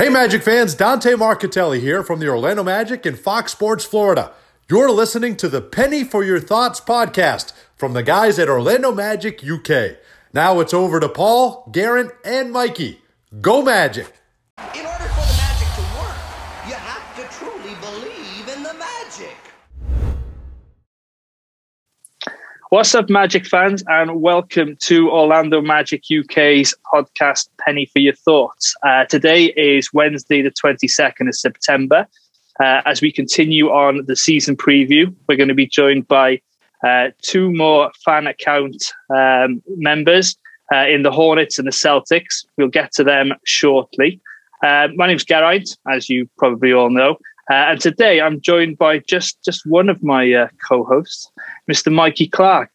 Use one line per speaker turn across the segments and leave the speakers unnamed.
Hey, Magic fans, Dante Marchitelli here from the Orlando Magic in Fox Sports Florida. You're listening to the Penny for Your Thoughts podcast from the guys at Orlando Magic UK. Now it's over to Paul, Geraint, and Mikey. Go Magic!
What's up, Magic fans, and welcome to Orlando Magic UK's podcast, Penny for Your Thoughts. Uh, today is Wednesday, the 22nd of September. Uh, as we continue on the season preview, we're going to be joined by uh, two more fan account um, members uh, in the Hornets and the Celtics. We'll get to them shortly. Uh, my name's Geraint, as you probably all know. Uh, and today I'm joined by just, just one of my uh, co hosts, Mr. Mikey Clark.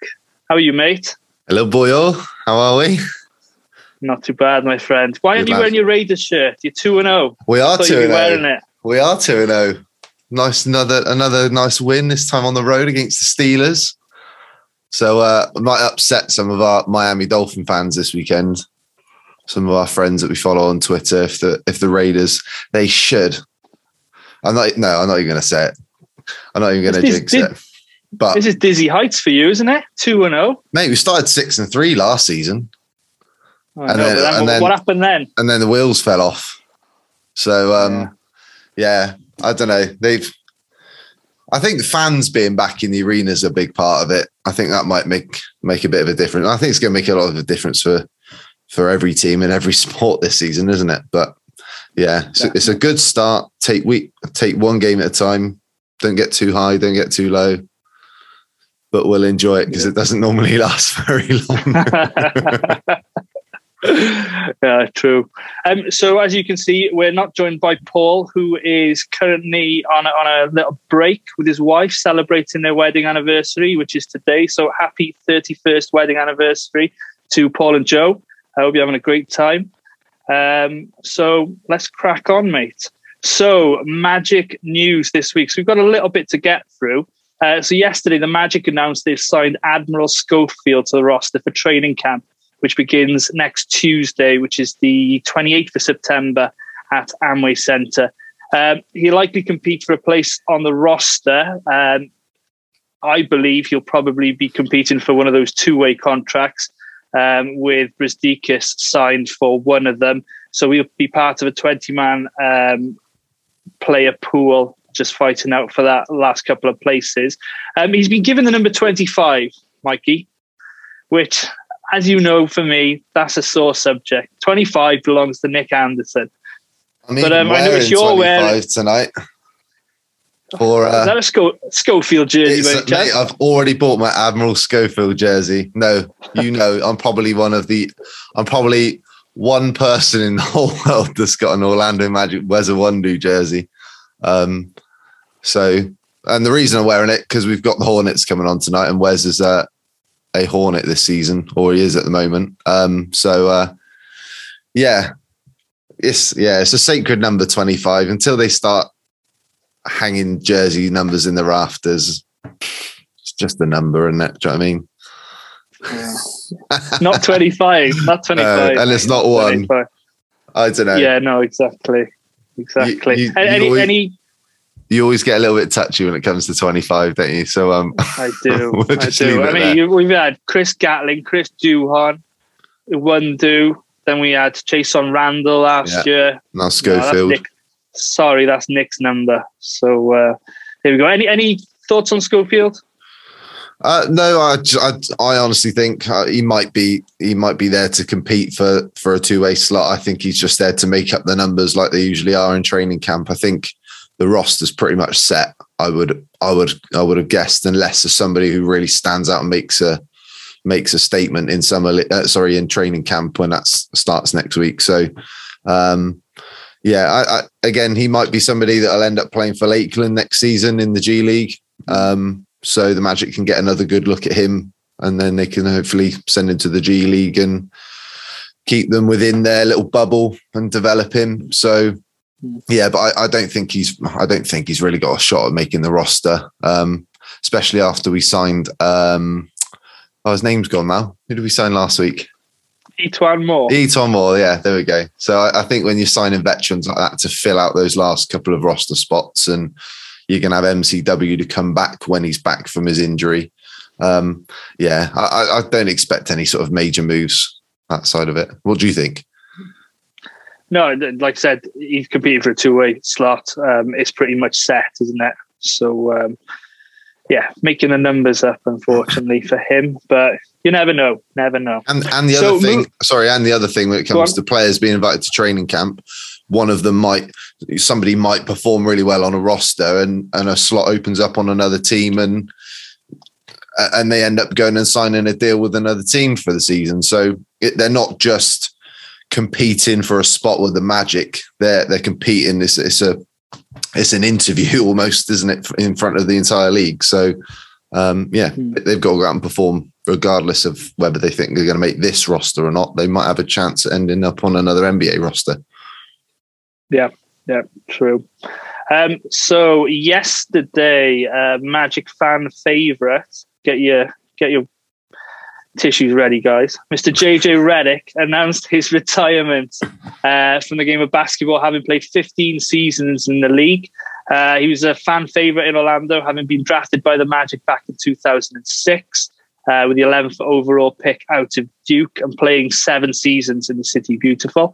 How are you, mate?
Hello, boyo. How are we?
Not too bad, my friend. Why aren't you wearing your Raiders shirt? You're 2 and 0.
We are 2
and
0. We are 2 and 0. Nice, another another nice win this time on the road against the Steelers. So uh, I might upset some of our Miami Dolphin fans this weekend. Some of our friends that we follow on Twitter. If the if the Raiders, they should. I'm not. No, I'm not even going to say it. I'm not even going to jinx it. But
This is dizzy heights for you, isn't it? 2 and 0.
mate, we started six and three last season,
I
And
know,
then-
then
and
what-
then-
what happened then?
and then the wheels fell off. So um, yeah. I don't know. They've. I think the fans being back in the arena is a big part of it. I think that might make make a bit of a difference. I think it's going to make a lot of a difference for for every team in every sport this season, isn't it? But yeah, so it's a good start. Take week, take one game at a time. Don't get too high. Don't get too low. But we'll enjoy it because it doesn't normally last very long.
yeah, true. Um, so as you can see, we're not joined by Paul, who is currently on a, on a little break with his wife, celebrating their wedding anniversary, which is today. So happy 31st wedding anniversary to Paul and Joe. I hope you're having a great time. Um, so let's crack on, mate. So Magic news this week. So we've got a little bit to get through. Uh, so yesterday, the Magic announced they've signed Admiral Schofield to the roster for training camp which begins next Tuesday, which is the 28th of September at Amway Centre. Um, he'll likely compete for a place on the roster. Um, I believe he'll probably be competing for one of those two-way contracts um, with Brazdeikis signed for one of them. So he'll be part of a 20-man um, player pool, just fighting out for that last couple of places. Um, he's been given the number 25, Mikey, which as you know, for me, that's a sore subject. 25 belongs to Nick Anderson.
I'm
But,
even
um, I know it's
wearing
your wearing-
25 tonight. For
Is
uh,
that a Sco- Schofield jersey?
It's-
by any chance?
mate, I've already bought my Admiral Schofield jersey. No, you know, I'm probably one of the, I'm probably one person in the whole world that's got an Orlando Magic Wes Iwundu jersey. Um, so, and the reason I'm wearing it because we've got the Hornets coming on tonight, and Wes is uh, a Hornet this season, or he is at the moment. Um, so, uh, yeah, it's yeah, it's a sacred number 25 until they start hanging jersey numbers in the rafters. It's just a number, and that. Do you know what I mean?
not 25. Not 25.
Uh, and it's not one.
25.
I don't know.
Yeah, no, exactly. Exactly.
You- you-
And
you
any,
always-
any,
You always get a little bit touchy when it comes to 25, don't you? So um,
I do.
we'll
I do. I mean, you, we've had Chris Gatling, Chris Duhon, Iwundu. Then we had Chasson Randle last
Yeah.
year.
now
No, that's
Schofield.
Sorry, that's Nick's number. So uh, there we go. Any any thoughts on Schofield?
Uh, no, I honestly think uh, he might be he might be there to compete for for a two way slot. I think he's just there to make up the numbers like they usually are in training camp. I think the roster's pretty much set. I would I would I would have guessed unless there's somebody who really stands out and makes a makes a statement in summer uh, sorry in training camp when that starts next week. So um, yeah, I, I, again he might be somebody that'll end up playing for Lakeland next season in the G League. Um, so the Magic can get another good look at him, and then they can hopefully send him to the G League and keep them within their little bubble and develop him. So yeah, but I, I don't think he's I don't think he's really got a shot at making the roster, um, especially after we signed. Um, oh, his name's gone now. Who did we sign last week?
E'Twaun Moore.
E'Twaun Moore, yeah, there we go. So I, I, think when you're signing veterans like that to fill out those last couple of roster spots, and you're going to have MCW to come back when he's back from his injury. Um, yeah, I, I don't expect any sort of major moves outside of it. What do you think?
No, like I said, he's competing for a two-way slot. Um, it's pretty much set, isn't it? So, um, yeah, making the numbers up, unfortunately for him. But you never know, never know.
And and the so, other thing, sorry, and the other thing when it comes to players being invited to training camp, one of them might somebody might perform really well on a roster, and and a slot opens up on another team, and and they end up going and signing a deal with another team for the season. So it, they're not just competing for a spot with the Magic. They're they're competing. It's, it's a it's an interview almost, isn't it, in front of the entire league? So um, yeah, mm. they've got to go out and perform regardless of whether they think they're going to make this roster or not. They might have a chance at ending up on another NBA roster.
Yeah, yeah, true. Um, so yesterday, uh, Magic fan favorite. Get your get your tissues ready, guys. Mr. JJ Redick announced his retirement uh, from the game of basketball, having played 15 seasons in the league. Uh, he was a fan favorite in Orlando, having been drafted by the Magic back in 2006 uh, with the 11th overall pick out of Duke and playing seven seasons in the City Beautiful.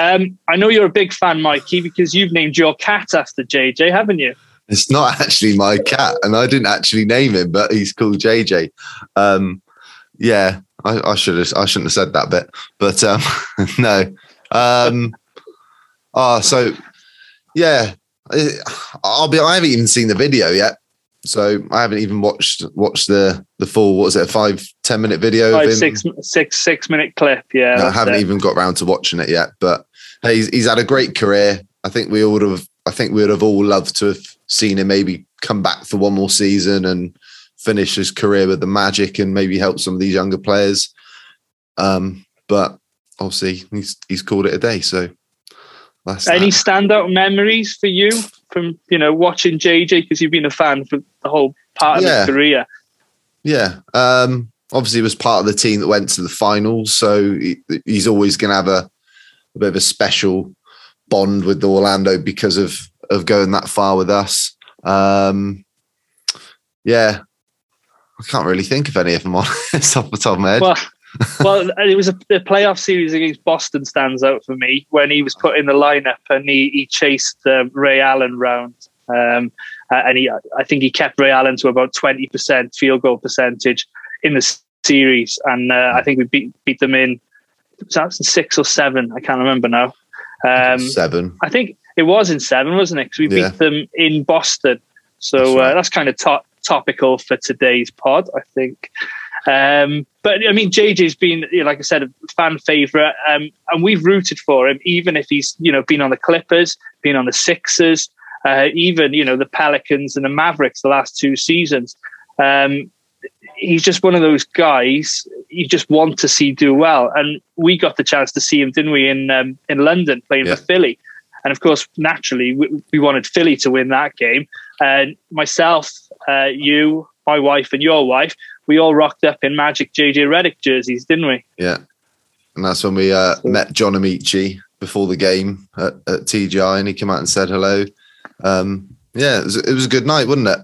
Um, I know you're a big fan, Mikey, because you've named your cat after JJ, haven't you?
It's not actually my cat, and I didn't actually name him, but he's called JJ. Um, yeah, I, I should have. I shouldn't have said that bit, but um, no. Um, ah, so yeah, I'll be. I haven't even seen the video yet, so I haven't even watched watched the the full. What was it? A five ten minute video?
Five six six six minute clip. Yeah,
no, I haven't it. even got around to watching it yet. But hey, he's, he's had a great career. I think we all would have. I think we would have all loved to have seen him maybe come back for one more season and finish his career with the Magic and maybe help some of these younger players. Um, but obviously, he's he's called it a day. So,
any that. standout memories for you from you know watching JJ because you've been a fan for the whole part of yeah. his career?
Yeah, um, obviously, he was part of the team that went to the finals, so he, he's always going to have a, a bit of a special bond with Orlando because of of going that far with us. Um, yeah, I can't really think of any of them on off the top of my head.
Well, well, it was a, the playoff series against Boston stands out for me when he was put in the lineup and he, he chased um, Ray Allen round. Um, and he, I think he kept Ray Allen to about 20% field goal percentage in the series. And uh, I think we beat, beat them in six or seven. I can't remember now.
Um, seven.
I think it was in seven, wasn't it? Because we beat them in Boston. So that's, right. uh, that's kind of top topical for today's pod, I think. Um, but I mean, JJ's been, you know, like I said, a fan favorite, um, and we've rooted for him, even if he's, you know, been on the Clippers, been on the Sixers, uh, even, you know, the Pelicans and the Mavericks the last two seasons. Um, he's just one of those guys you just want to see do well. And we got the chance to see him, didn't we, in um, in London playing yeah. for Philly. And of course, naturally, we, we, wanted Philly to win that game. And myself, uh, you, my wife, and your wife, we all rocked up in Magic JJ Redick jerseys, didn't we?
Yeah. And that's when we uh, met John Amaechi before the game at, at, TGI, and he came out and said hello. Um, yeah, it was, it was, a good night, wasn't it?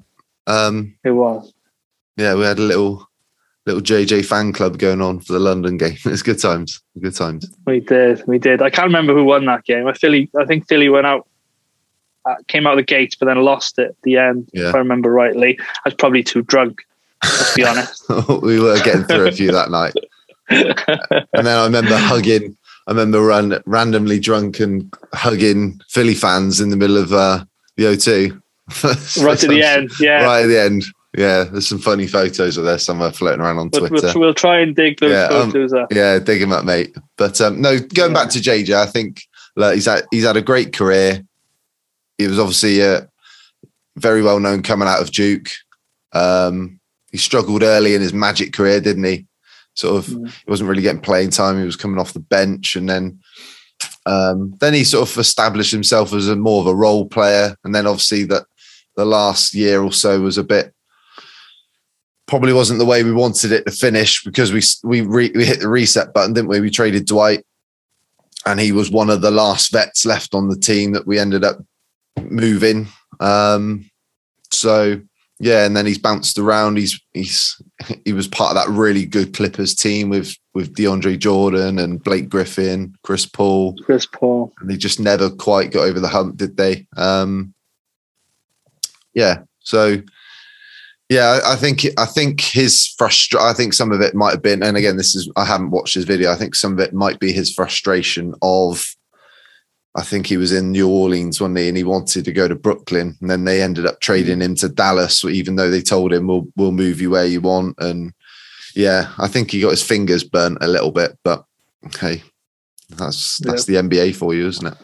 Um,
it was.
Yeah, we had a little little JJ fan club going on for the London game. It's good times. Good times.
We did. We did. I can't remember who won that game. I Philly. I think Philly went out, uh, came out of the gates, but then lost it at the end. Yeah. If I remember rightly, I was probably too drunk. Let's be honest.
we were getting through a few that night, and then I remember hugging. I remember run, randomly drunk and hugging Philly fans in the middle of uh, the O2.
right to the end, yeah.
Right at the end. Yeah, there's some funny photos of there somewhere floating around on Twitter.
We'll, we'll try and dig those
yeah,
um, photos um, up.
Yeah, dig them up, mate. But um, no, going yeah. back to JJ, I think like, he's had he's had a great career. He was obviously uh, very well known coming out of Duke. Um, he struggled early in his Magic career, didn't he? Sort of, mm. he wasn't really getting playing time. He was coming off the bench, and then um, then he sort of established himself as a more of a role player. And then obviously that the last year or so was a bit probably wasn't the way we wanted it to finish because we we re, we hit the reset button, didn't we? We traded Dwight, and he was one of the last vets left on the team that we ended up moving. Um, so yeah, and then he's bounced around. He's he's he was part of that really good Clippers team with with DeAndre Jordan and Blake Griffin, Chris Paul,
Chris Paul,
and they just never quite got over the hump, did they? Um, yeah, so yeah, I think I think his frustration. I think some of it might have been, and again, this is I haven't watched his video. I think some of it might be his frustration of. I think he was in New Orleans one day and he wanted to go to Brooklyn, and then they ended up trading him to Dallas, even though they told him we'll we'll move you where you want. And yeah, I think he got his fingers burnt a little bit, but hey, that's that's the NBA for you, isn't it?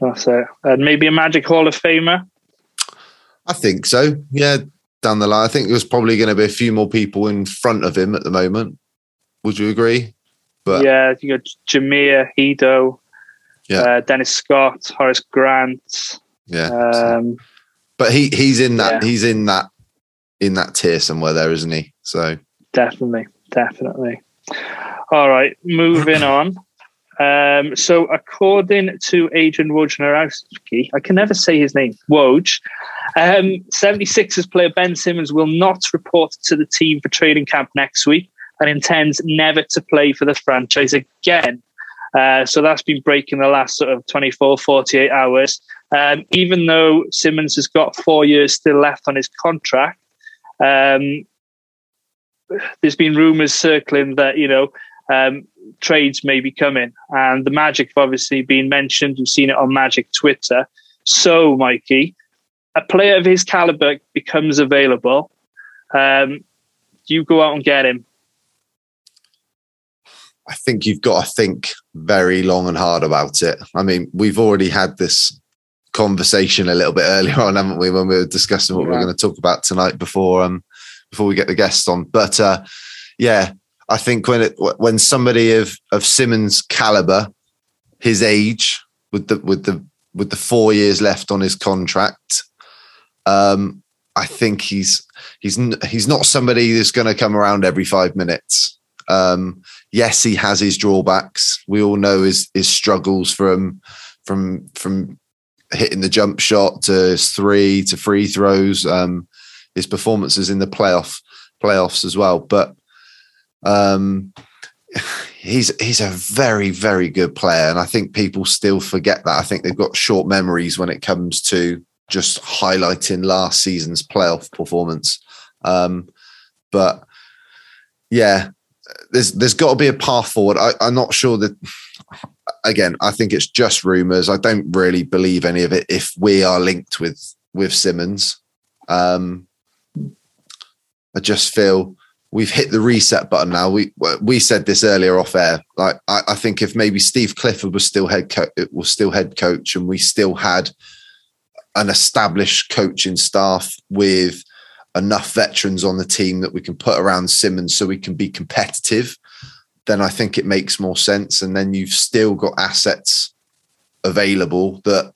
That's it. And maybe a Magic Hall of Famer.
I think so. Yeah, down the line. I think there's probably going to be a few more people in front of him at the moment. Would you agree?
But yeah, you got Jameer, Hedo, yeah. Uh, Dennis Scott, Horace Grant.
Yeah. Um, but he he's in that
yeah.
he's in that in that tier somewhere there, isn't he? So
definitely, definitely. All right, moving on. Um, so, according to Adrian Wojnarowski, I can never say his name, Woj, um, 76ers player Ben Simmons will not report to the team for training camp next week and intends never to play for the franchise again. Uh, so that's been breaking the last sort of 24, 48 hours. Um, even though Simmons has got four years still left on his contract, um, there's been rumours circling that, you know, um, trades may be coming. And the Magic have obviously been mentioned. You've seen it on Magic Twitter. So, Mikey, a player of his caliber becomes available. Um, you go out and get him.
I think you've got to think very long and hard about it. I mean, we've already had this conversation a little bit earlier on, haven't we, when we were discussing what yeah. we are going to talk about tonight before um before we get the guests on. But uh, yeah, I think when it when somebody of of Simmons' caliber, his age, with the with the with the four years left on his contract, um, I think he's he's he's not somebody that's going to come around every five minutes. Um, yes, he has his drawbacks. We all know his his struggles from from from hitting the jump shot to three to free throws. Um, his performances in the playoff playoffs as well, but um, he's he's a very very good player, and I think people still forget that. I think they've got short memories when it comes to just highlighting last season's playoff performance. Um, but yeah, there's there's got to be a path forward. I, I'm not sure that. Again, I think it's just rumors. I don't really believe any of it. If we are linked with with Simmons, um, I just feel we've hit the reset button now. We we said this earlier off air. Like I, I think if maybe Steve Clifford was still head coach, was still head coach, and we still had an established coaching staff with enough veterans on the team that we can put around Simmons so we can be competitive, then I think it makes more sense. And then you've still got assets available that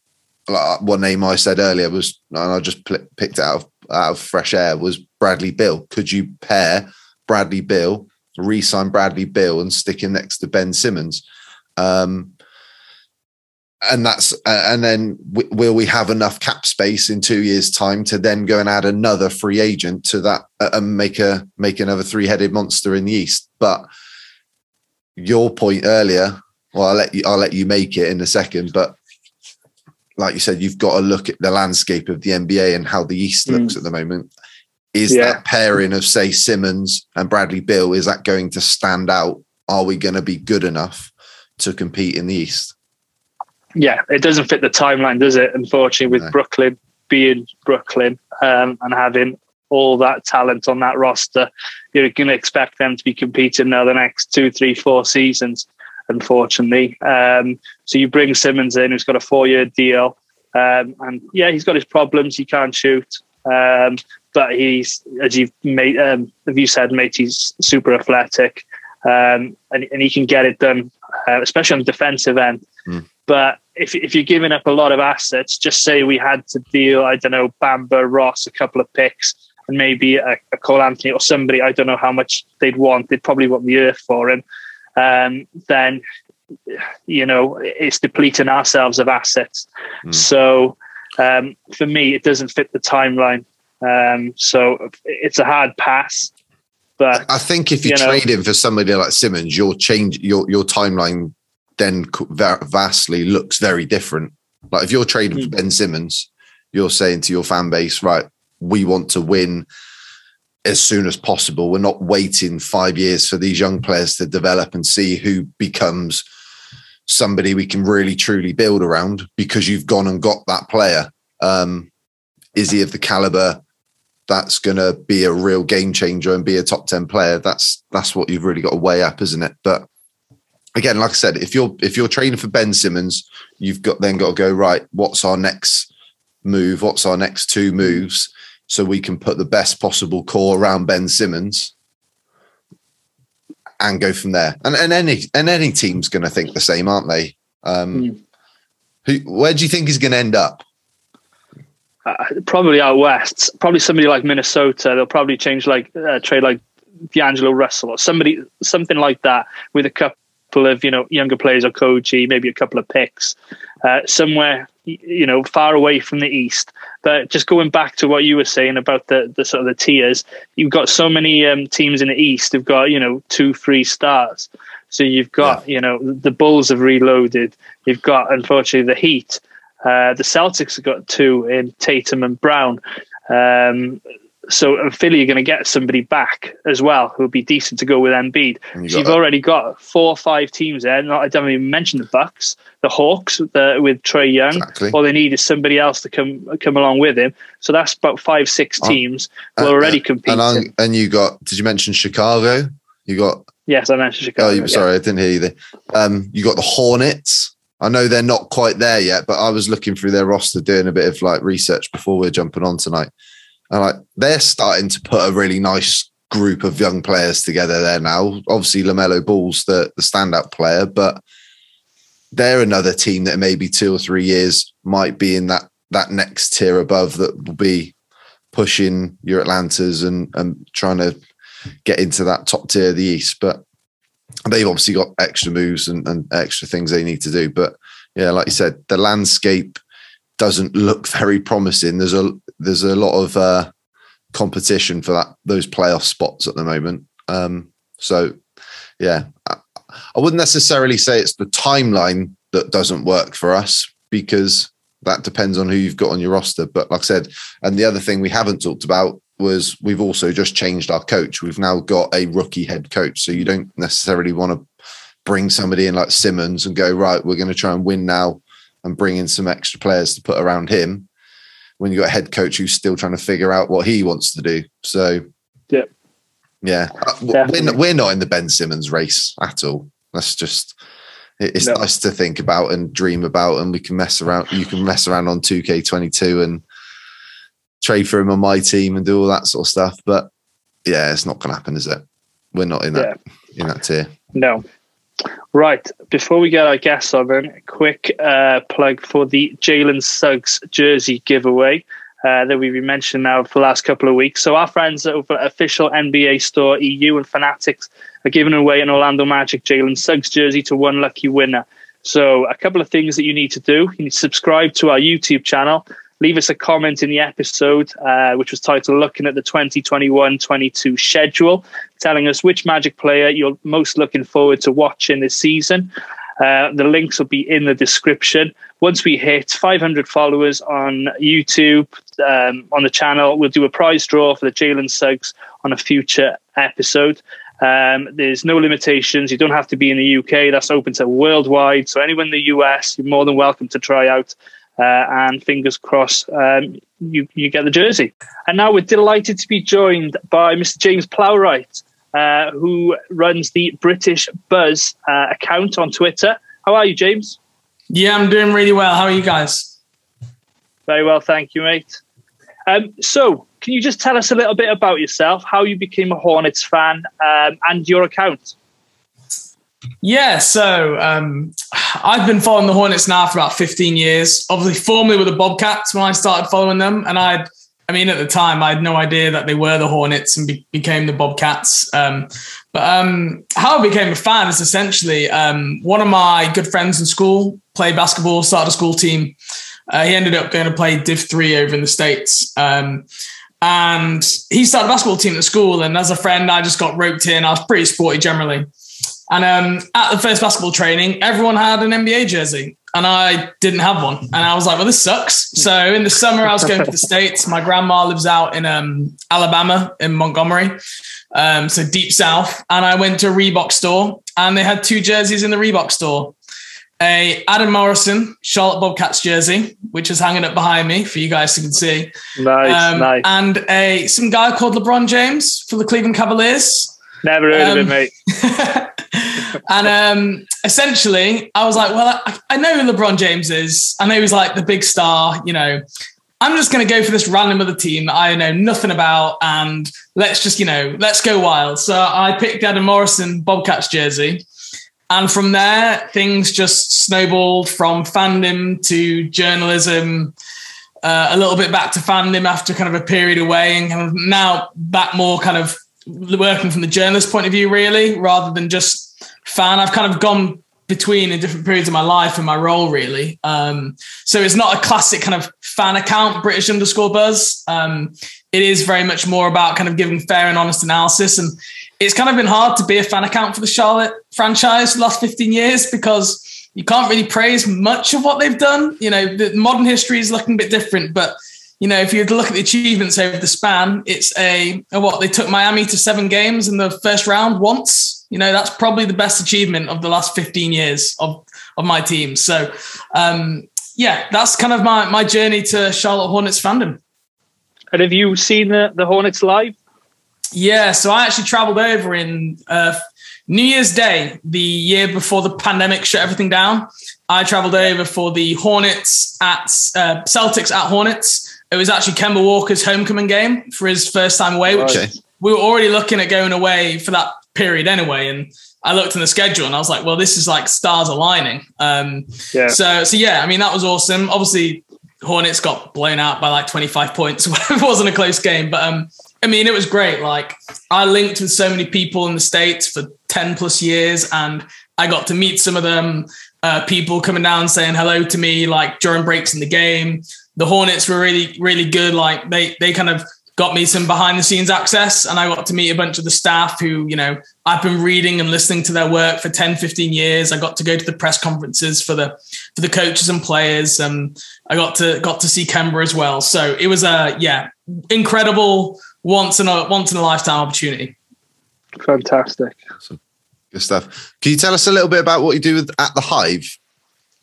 like one name I said earlier was, and I just picked it out of, out of fresh air was Bradley Beal. Could you pair Bradley Beal, re-sign Bradley Beal, and stick him next to Ben Simmons. Um, and that's uh, and then w- will we have enough cap space in two years' time to then go and add another free agent to that uh, and make a make another three-headed monster in the East? But your point earlier, well, I'll let you I'll let you make it in a second, but like you said, you've got to look at the landscape of the NBA and how the East looks mm. at the moment is yeah. that pairing of say Simmons and Bradley Beal is that going to stand out? Are we going to be good enough to compete in the East?
Yeah, it doesn't fit the timeline, does it? Unfortunately, with no. Brooklyn being Brooklyn um, and having all that talent on that roster, you're going to expect them to be competing now the next two, three, four seasons. Unfortunately, um, so you bring Simmons in, who's got a four-year deal, um, and yeah, he's got his problems. He can't shoot. Um, but he's, as you've made, um, as you said, mate, he's super athletic, um, and, and he can get it done, uh, especially on the defensive end. Mm. But if if you're giving up a lot of assets, just say we had to deal, I don't know, Bamba, Ross, a couple of picks, and maybe a, a Cole Anthony or somebody, I don't know how much they'd want. They'd probably want the earth for him. Um, then, you know, it's depleting ourselves of assets. Mm. So um, for me, it doesn't fit the timeline. Um, so it's a hard pass. But
I think if you, you trade know, him for somebody like Simmons, your change your your timeline then vastly looks very different. Like if you're trading for Ben Simmons, you're saying to your fan base, right, we want to win as soon as possible. We're not waiting five years for these young players to develop and see who becomes somebody we can really truly build around because you've gone and got that player. Um, is he of the caliber that's going to be a real game changer and be a top 10 player? That's that's what you've really got to weigh up, isn't it? But again, like I said, if you're if you're training for Ben Simmons, you've got then got to go right. What's our next move? What's our next two moves? so we can put the best possible core around Ben Simmons and go from there. And, and any and any team's going to think the same, aren't they? Um, mm. who, where do you think he's going to end up?
Uh, probably out west. Probably somebody like Minnesota. They'll probably change like uh, trade like D'Angelo Russell or somebody something like that with a couple of you know younger players or Koji, maybe a couple of picks uh, somewhere you know far away from the east. But just going back to what you were saying about the, the sort of the tiers you've got so many um, teams in the east who've got you know two three stars. So you've got yeah. you know the bulls have reloaded. You've got unfortunately the heat. Uh, the celtics have got two in tatum and brown. Um, so Philly, you're going to get somebody back as well who'll be decent to go with Embiid. You so you've already got four or five teams there. Not, I don't even mention the Bucks, the Hawks the, with Trae Young. Exactly. All they need is somebody else to come come along with him. So that's about five, six uh, teams uh, who are already uh, competing.
And, and, you got? Did you mention Chicago? You got?
Yes, I mentioned Chicago. Oh,
you, sorry, yeah. I didn't hear you there. Um, you got the Hornets. I know they're not quite there yet, but I was looking through their roster, doing a bit of like research before we're jumping on tonight and like they're starting to put a really nice group of young players together there now. Obviously, LaMelo Ball's the, the standout player, but they're another team that maybe two or three years might be in that that next tier above that will be pushing your Atlantas and and trying to get into that top tier of the East. But they've obviously got extra moves and, and extra things they need to do. But yeah, like you said, the landscape doesn't look very promising. There's a there's a lot of uh, competition for that those playoff spots at the moment. Um, so yeah, I, I wouldn't necessarily say it's the timeline that doesn't work for us because that depends on who you've got on your roster. But like I said, and the other thing we haven't talked about was we've also just changed our coach. We've now got a rookie head coach. So you don't necessarily want to bring somebody in like Simmons and go, right, we're going to try and win now and bring in some extra players to put around him when you got a head coach who's still trying to figure out what he wants to do. So,
yeah,
yeah, uh, we're, we're not in the Ben Simmons race at all. That's just it's no. nice to think about and dream about, and we can mess around. You can mess around on 2K22 and trade for him on my team and do all that sort of stuff. But yeah, it's not going to happen, is it? We're not in that yeah. in that tier.
No, Right, before we get our guests on, then, a quick uh, plug for the Jalen Suggs jersey giveaway uh, that we've been mentioning now for the last couple of weeks. So, our friends over at official NBA store EU and Fanatics are giving away an Orlando Magic Jalen Suggs jersey to one lucky winner. So, a couple of things that you need to do you need to subscribe to our YouTube channel leave us a comment in the episode, uh, which was titled Looking at the 2021 22 Schedule, telling us which Magic player you're most looking forward to watching this season. Uh, the links will be in the description. Once we hit 500 followers on YouTube, um, on the channel, we'll do a prize draw for the Jalen Suggs on a future episode. Um, there's no limitations. You don't have to be in the UK. That's open to worldwide. So anyone in the US, you're more than welcome to try out uh, and fingers crossed, um, you, you get the jersey. And now we're delighted to be joined by Mr. James Plowright, uh, who runs the British Buzz uh, account on Twitter. How are you, James?
Yeah, I'm doing really well. How are you guys?
Very well, thank you, mate. Um, so, can you just tell us a little bit about yourself, how you became a Hornets fan, um, and your account?
Yeah, so um, I've been following the Hornets now for about 15 years. Obviously, formerly with the Bobcats when I started following them, and I'd I mean, at the time, I had no idea that they were the Hornets and be- became the Bobcats. Um, but um, how I became a fan is essentially um, one of my good friends in school played basketball, started a school team. Uh, he ended up going to play Div 3 over in the States. Um, and he started a basketball team at school. And as a friend, I just got roped in. I was pretty sporty generally. And um, at the first basketball training, everyone had an NBA jersey and I didn't have one. And I was like, well, this sucks. So in the summer, I was going to the States. My grandma lives out in um, Alabama, in Montgomery, um, so deep south. And I went to a Reebok store and they had two jerseys in the Reebok store. A Adam Morrison Charlotte Bobcats jersey, which is hanging up behind me for you guys to can see.
Nice, um, nice.
And a some guy called LeBron James for the Cleveland Cavaliers.
Never heard um, of him, mate.
and um, essentially, I was like, well, I, I, know who LeBron James is. I know he's like the big star. You know, I'm just going to go for this random other team that I know nothing about, and let's just, you know, let's go wild. So I picked Adam Morrison Bobcats jersey. And from there, things just snowballed from fandom to journalism, uh, a little bit back to fandom after kind of a period away, and kind of now back more kind of working from the journalist point of view, really, rather than just fan. I've kind of gone between in different periods of my life and my role, really. Um, so it's not a classic kind of fan account, British underscore buzz. Um, it is very much more about kind of giving fair and honest analysis. And it's kind of been hard to be a fan account for the Charlotte franchise the last 15 years because you can't really praise much of what they've done. You know, the modern history is looking a bit different, but you know, if you look at the achievements over the span, it's a, a, what they took Miami to seven games in the first round once. You know, that's probably the best achievement of the last 15 years of, of my team. So, um, yeah, that's kind of my, my journey to Charlotte Hornets fandom.
And have you seen the, the Hornets live?
Yeah, so I actually traveled over in uh, New Year's Day, the year before the pandemic shut everything down. I traveled over for the Hornets at uh, Celtics at Hornets it was actually Kemba Walker's homecoming game for his first time away, which okay. we were already looking at going away for that period anyway. And I looked in the schedule and I was like, well, this is like stars aligning. Um, yeah. So, so yeah, I mean, that was awesome. Obviously, Hornets got blown out by like 25 points. it wasn't a close game, but um, I mean, it was great. Like I linked with so many people in the States for 10 plus years and I got to meet some of them, uh, people coming down saying hello to me, like during breaks in the game the Hornets were really, really good. Like they, they kind of got me some behind the scenes access and I got to meet a bunch of the staff who, you know, I've been reading and listening to their work for 10, 15 years. I got to go to the press conferences for the, for the coaches and players. And I got to, got to see Kemba as well. So it was a, yeah, incredible once in a, once in a lifetime opportunity.
Fantastic.
Awesome. Good stuff. Can you tell us a little bit about what you do with, at the Hive?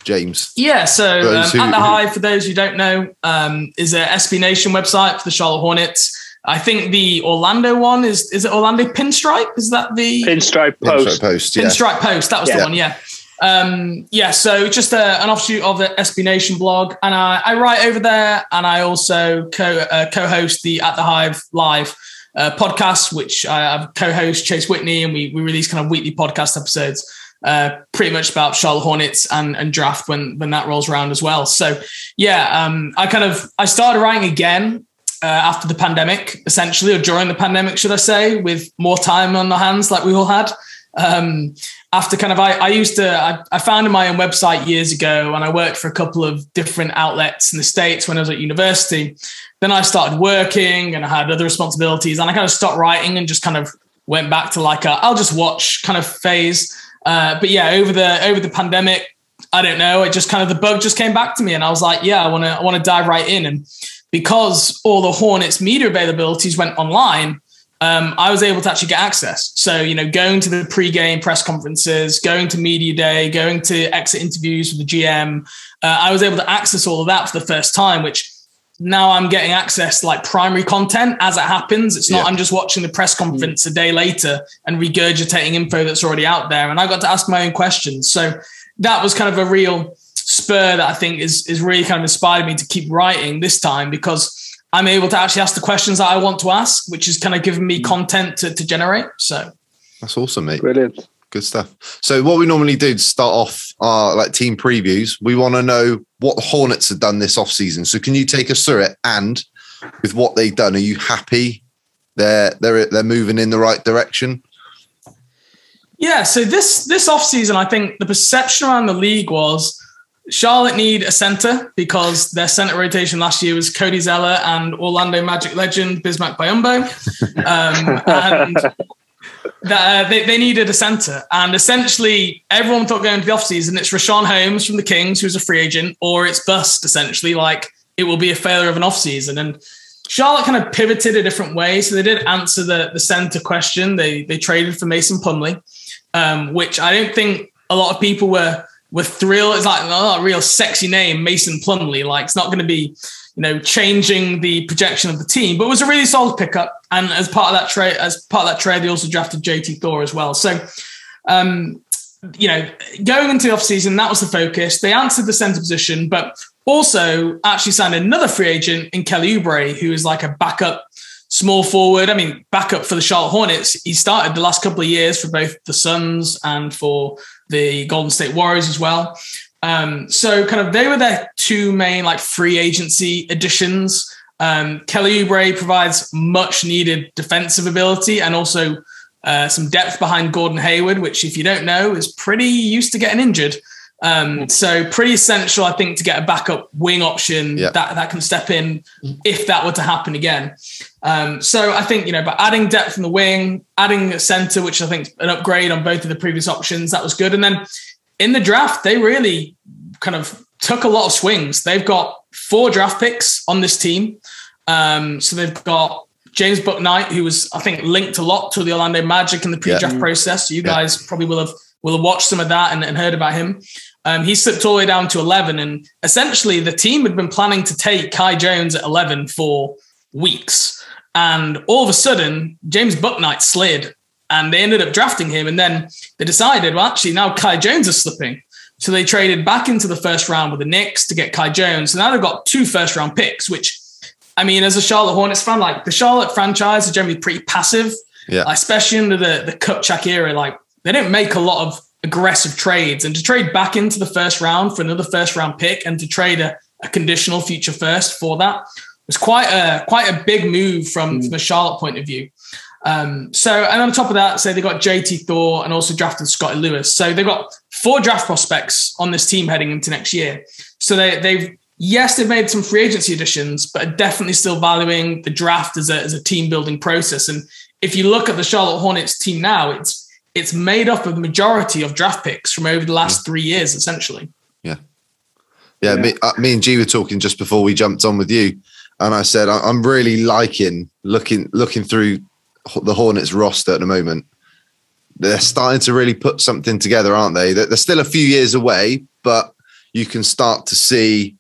James?
Yeah, so um, at the Hive, for those who don't know, um, is a SB Nation website for the Charlotte Hornets. I think the Orlando one is is it Orlando Pinstripe? Is that the
Pinstripe Post?
Pinstripe Post, yeah.
Pinstripe Post. That was yeah. the one, yeah. Um, yeah, so just a, an offshoot of the SB Nation blog, and I, I write over there, and I also co uh, co-host the At the Hive live uh, podcast, which I have co-host Chase Whitney, and we we release kind of weekly podcast episodes uh, pretty much about Charlotte Hornets and, and draft when when that rolls around as well. So yeah, um, I kind of I started writing again uh, after the pandemic, essentially, or during the pandemic, should I say, with more time on the hands like we all had. Um, after kind of, I, I used to, I, I, founded my own website years ago and I worked for a couple of different outlets in the States when I was at university. Then I started working and I had other responsibilities and I kind of stopped writing and just kind of went back to like I'll just watch kind of phase. Uh, but yeah, over the over the pandemic, I don't know. It just kind of the bug just came back to me, and I was like, yeah, I want to I want to dive right in. And because all the Hornets media availabilities went online, um, I was able to actually get access. So you know, going to the pre-game press conferences, going to media day, going to exit interviews with the GM, uh, I was able to access all of that for the first time, which now I'm getting access to like primary content as it happens. It's not yeah. I'm just watching the press conference a day later and regurgitating info that's already out there. And I got to ask my own questions. So that was kind of a real spur that I think is is really kind of inspired me to keep writing this time because I'm able to actually ask the questions that I want to ask, which is kind of giving me mm. content to, to generate. So
that's awesome, mate.
Brilliant.
Good stuff. So what we normally do to start off our like team previews, we want to know what the Hornets have done this off season. So can you take us through it and with what they've done, are you happy? They're they're they're moving in the right direction.
Yeah, so this this offseason, I think the perception around the league was Charlotte need a center because their center rotation last year was Cody Zeller and Orlando Magic legend Bismack Biyombo. Um, and that, uh, they, they needed a center. And essentially, everyone thought going into the offseason, it's Richaun Holmes from the Kings, who's a free agent, or it's bust, essentially. Like it will be a failure of an offseason. And Charlotte kind of pivoted a different way. So they did answer the, the center question. They, they traded for Mason Plumlee um, which I don't think a lot of people were were thrill. It's like oh, a real sexy name, Mason Plumlee. Like it's not going to be, you know, changing the projection of the team, but it was a really solid pickup. And as part of that trade, as part of that trade, they also drafted JT Thor as well. So, um, you know, going into the offseason, that was the focus. They answered the center position, but also actually signed another free agent in Kelly Oubre, who is like a backup small forward. I mean, backup for the Charlotte Hornets. He started the last couple of years for both the Suns and for the Golden State Warriors as well. Um, so kind of they were their two main like free agency additions. Um, Kelly Oubre provides much needed defensive ability and also uh, some depth behind Gordon Hayward, which if you don't know is pretty used to getting injured. Um, so pretty essential, I think, to get a backup wing option that that can step in if that were to happen again. Um, so I think you know, by adding depth in the wing, adding a center, which I think is an upgrade on both of the previous options, that was good. And then in the draft, they really kind of took a lot of swings. They've got four draft picks on this team. Um, so they've got James Bouknight, who was I think linked a lot to the Orlando Magic in the pre-draft yeah. process. So you guys yeah. probably will have will have watched some of that and, and heard about him. Um, he slipped all the way down to 11. And essentially, the team had been planning to take Kai Jones at 11 for weeks. And all of a sudden, James Bouknight slid and they ended up drafting him. And then they decided, well, actually, now Kai Jones is slipping. So they traded back into the first round with the Knicks to get Kai Jones. And now they've got two first round picks, which, I mean, as a Charlotte Hornets fan, like the Charlotte franchise are generally pretty passive, yeah. especially under the, the Kupchak era. Like they didn't make a lot of aggressive trades and to trade back into the first round for another first round pick and to trade a, a conditional future first for that was quite a quite a big move from, mm. from a Charlotte point of view. Um, so and on top of that, so they got JT Thor and also drafted Scottie Lewis. So they've got four draft prospects on this team heading into next year. So they, they've yes, they've made some free agency additions, but definitely still valuing the draft as a, as a team building process. And if you look at the Charlotte Hornets team now, it's it's made up of the majority of draft picks from over the last three years, essentially.
Yeah. Yeah, yeah. Me, uh, me, and G were talking just before we jumped on with you, and I said I'm really liking looking looking through the Hornets roster at the moment. They're starting to really put something together, aren't they? They're still a few years away, but you can start to see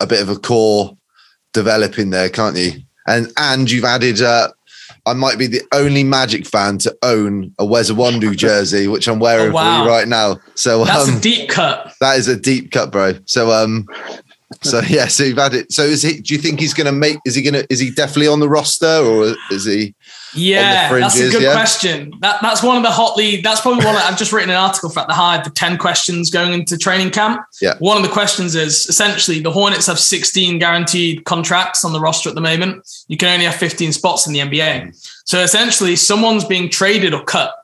a bit of a core developing there, can't you? And and you've added uh, I might be the only Magic fan to own a Wes Iwundu jersey, which I'm wearing oh, wow. for you right now. So
that's um, a deep cut.
That is a deep cut, bro. So um, so yeah, so you've had it. So is he? Do you think he's going to make? Is he going to? Is he definitely on the roster, or is he?
Yeah, that's a good yeah? question. That, that's one of the hot hotly. That's probably one. Of, I've just written an article for at the Hive, the ten questions going into training camp.
Yeah.
One of the questions is essentially the Hornets have 16 guaranteed contracts on the roster at the moment. You can only have 15 spots in the NBA. So essentially, someone's being traded or cut,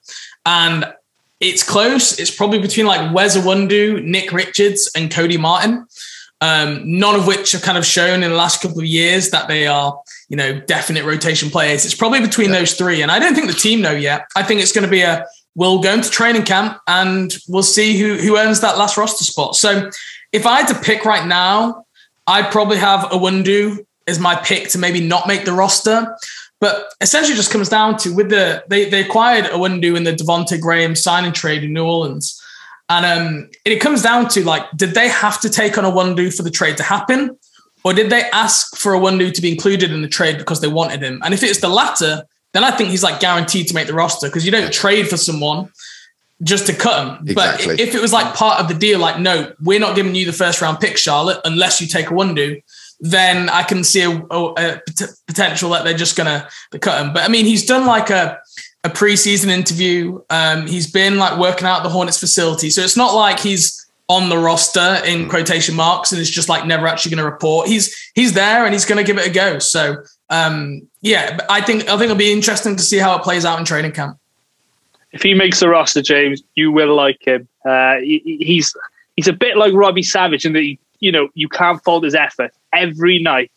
and it's close. It's probably between like Wes Iwundu, Nick Richards, and Cody Martin um, none of which have kind of shown in the last couple of years that they are, you know, definite rotation players. It's probably between yeah. those three. And I don't think the team know yet. I think it's going to be a we'll go into training camp and we'll see who who earns that last roster spot. So if I had to pick right now, I'd probably have Iwundu as my pick to maybe not make the roster. But essentially just comes down to with the they they acquired Iwundu in the Devonte Graham signing trade in New Orleans. And um, it comes down to like, did they have to take on Iwundu for the trade to happen? Or did they ask for Iwundu to be included in the trade because they wanted him? And if it's the latter, then I think he's like guaranteed to make the roster because you don't trade for someone just to cut him. Exactly. But if it was like part of the deal, like, no, we're not giving you the first round pick, Charlotte, unless you take Iwundu, then I can see a, a, a potential that they're just going to cut him. But I mean, he's done like a, a preseason interview. Um, he's been like working out the Hornets facility, so it's not like he's on the roster in quotation marks and is just like never actually going to report. He's he's there and he's going to give it a go. So um, yeah, I think I think it'll be interesting to see how it plays out in training camp.
If he makes the roster, James, you will like him. Uh, he, he's he's a bit like Robbie Savage in that he, you know you can't fault his effort every night,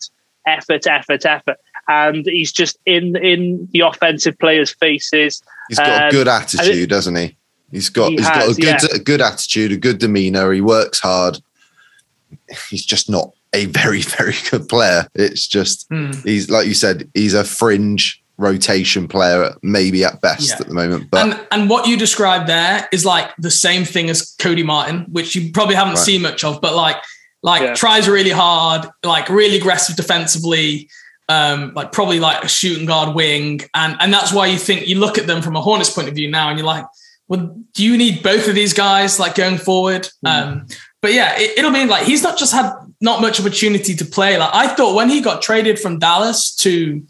effort, effort, effort, and he's just in in the offensive players' faces.
He's got um, a good attitude, doesn't he? He's got he has, got a good yeah. a good attitude, a good demeanor. He works hard. He's just not a very very good player. It's just mm. he's like you said, he's a fringe rotation player, maybe at best yeah. at the moment. But
and, and what you described there is like the same thing as Cody Martin, which you probably haven't right. seen much of, but like like yeah. tries really hard, like really aggressive defensively. Um, like probably like a shooting guard wing, and and that's why you think you look at them from a Hornets point of view now, and you're like, well, do you need both of these guys like going forward? Mm. Um, but yeah, it, will be like he's not just had not much opportunity to play. Like I thought when he got traded from Dallas to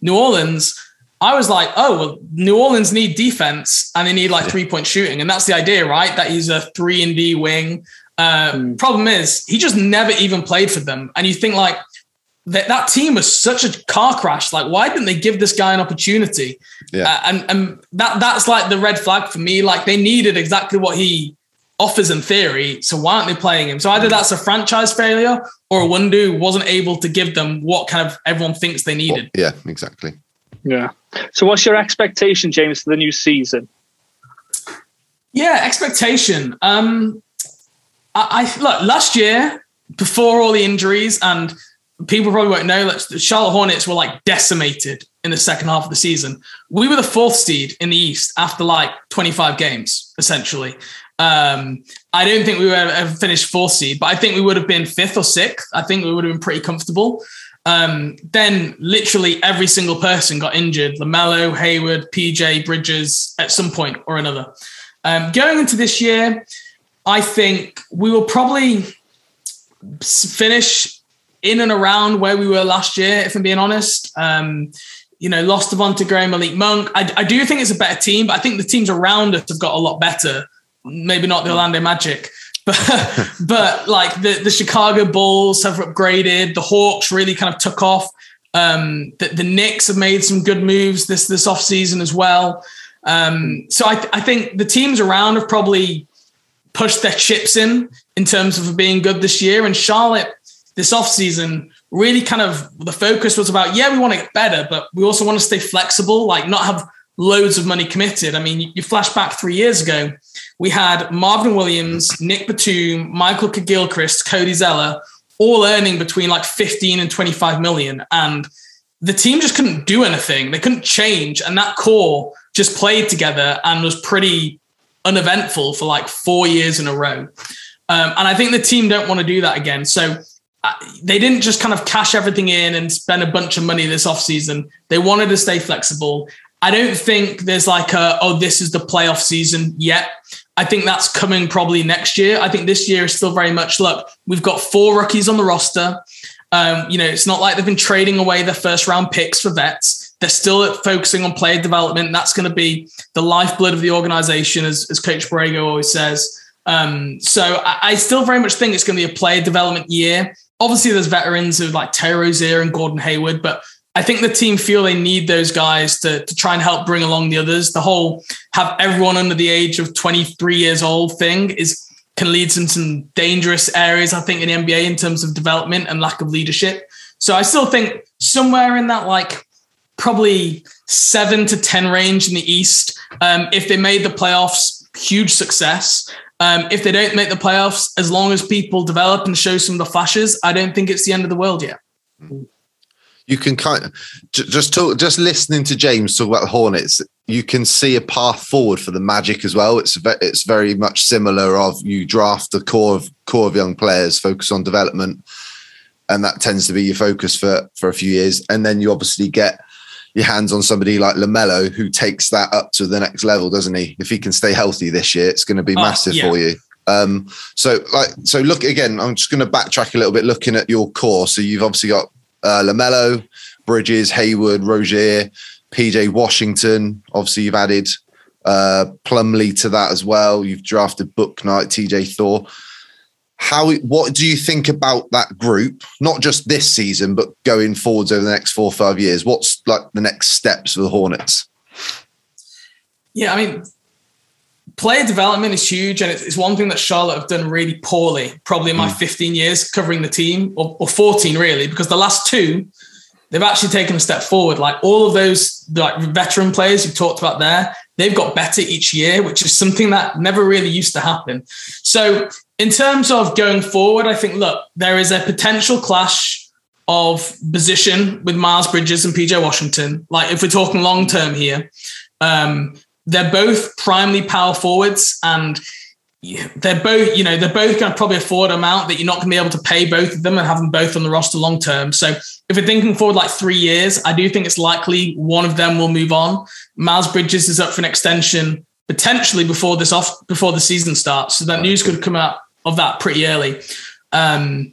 New Orleans, I was like, oh well, New Orleans need defense and they need like three point shooting, and that's the idea, right? That he's a three and D wing. Uh, mm. Problem is, he just never even played for them, and you think like that that team was such a car crash. Like, why didn't they give this guy an opportunity? Yeah. Uh, and and that that's like the red flag for me. Like they needed exactly what he offers in theory. So why aren't they playing him? So either that's a franchise failure or Wundu wasn't able to give them what kind of everyone thinks they needed.
Yeah, exactly.
Yeah. So what's your expectation, James, for the new season?
Yeah, expectation. Um I, I look last year before all the injuries and people probably won't know that the Charlotte Hornets were like decimated in the second half of the season. We were the fourth seed in the East after like 25 games, essentially. Um, I don't think we would have finished fourth seed, but I think we would have been fifth or sixth. I think we would have been pretty comfortable. Um, then literally every single person got injured. LaMelo, Hayward, PJ, Bridges at some point or another. Um, going into this year, I think we will probably finish in and around where we were last year, if I'm being honest. Um, you know, lost Devonte Graham, Malik Monk. I, I, do think it's a better team, but I think the teams around us have got a lot better. Maybe not the Orlando Magic, but but like the, the Chicago Bulls have upgraded. The Hawks really kind of took off. Um, the, the Knicks have made some good moves this this off season as well. Um, so I, I think the teams around have probably pushed their chips in in terms of being good this year. And Charlotte this offseason really kind of the focus was about, yeah, we want to get better, but we also want to stay flexible, like not have loads of money committed. I mean, you, flash back three years ago, we had Marvin Williams, Nick Batum, Michael Kidd-Gilchrist, Cody Zeller, all earning between like 15 and 25 million. And the team just couldn't do anything. They couldn't change. And that core just played together and was pretty uneventful for like four years in a row. Um, and I think the team don't want to do that again. So they didn't just kind of cash everything in and spend a bunch of money this offseason. They wanted to stay flexible. I don't think there's like a, oh, this is the playoff season yet. I think that's coming probably next year. I think this year is still very much look, we've got four rookies on the roster. Um, you know, it's not like they've been trading away their first round picks for vets. They're still focusing on player development. That's going to be the lifeblood of the organization, as, as Coach Borrego always says. Um, so I, I, still very much think it's going to be a player development year obviously there's veterans of like Terry Rozier and Gordon Hayward, but I think the team feel they need those guys to, to try and help bring along the others. The whole have everyone under the age of 23 years old thing is can lead to some dangerous areas, I think, in the NBA in terms of development and lack of leadership. So I still think somewhere in that like probably seven to 10 range in the East. Um, if they made the playoffs, huge success. Um, if they don't make the playoffs, as long as people develop and show some of the flashes, I don't think it's the end of the world yet.
You can kind of just talk, just listening to James talk about the Hornets. You can see a path forward for the Magic as well. It's it's very much similar. Of you draft the core of core of young players, focus on development, and that tends to be your focus for for a few years, and then you obviously get your hands on somebody like LaMelo who takes that up to the next level, doesn't he? If he can stay healthy this year, it's going to be oh, massive yeah. for you. Um, so like, so look again, I'm just going to backtrack a little bit looking at your core. So you've obviously got uh, LaMelo, Bridges, Hayward, Rozier, PJ Washington. Obviously you've added uh, Plumlee to that as well. You've drafted Bouknight, TJ Thor. How what do you think about that group? Not just this season but going forwards over the next four or five years. What's like the next steps for the hornets?
Yeah i mean player development is huge and it's one thing that charlotte have done really poorly probably in my mm. 15 years covering the team or, or 14 really because the last two they've actually taken a step forward. Like all of those like veteran players you've talked about there they've got better each year which is something that never really used to happen. So in terms of going forward, I think look, there is a potential clash of position with Miles Bridges and PJ Washington. Like if we're talking long term here, um, they're both primarily power forwards and they're both, you know, they're both going to probably afford amount that you're not going to be able to pay both of them and have them both on the roster long term. So if we're thinking forward like three years, I do think it's likely one of them will move on. Miles Bridges is up for an extension potentially before this off before the season starts. So that news could come out of that pretty early. Um,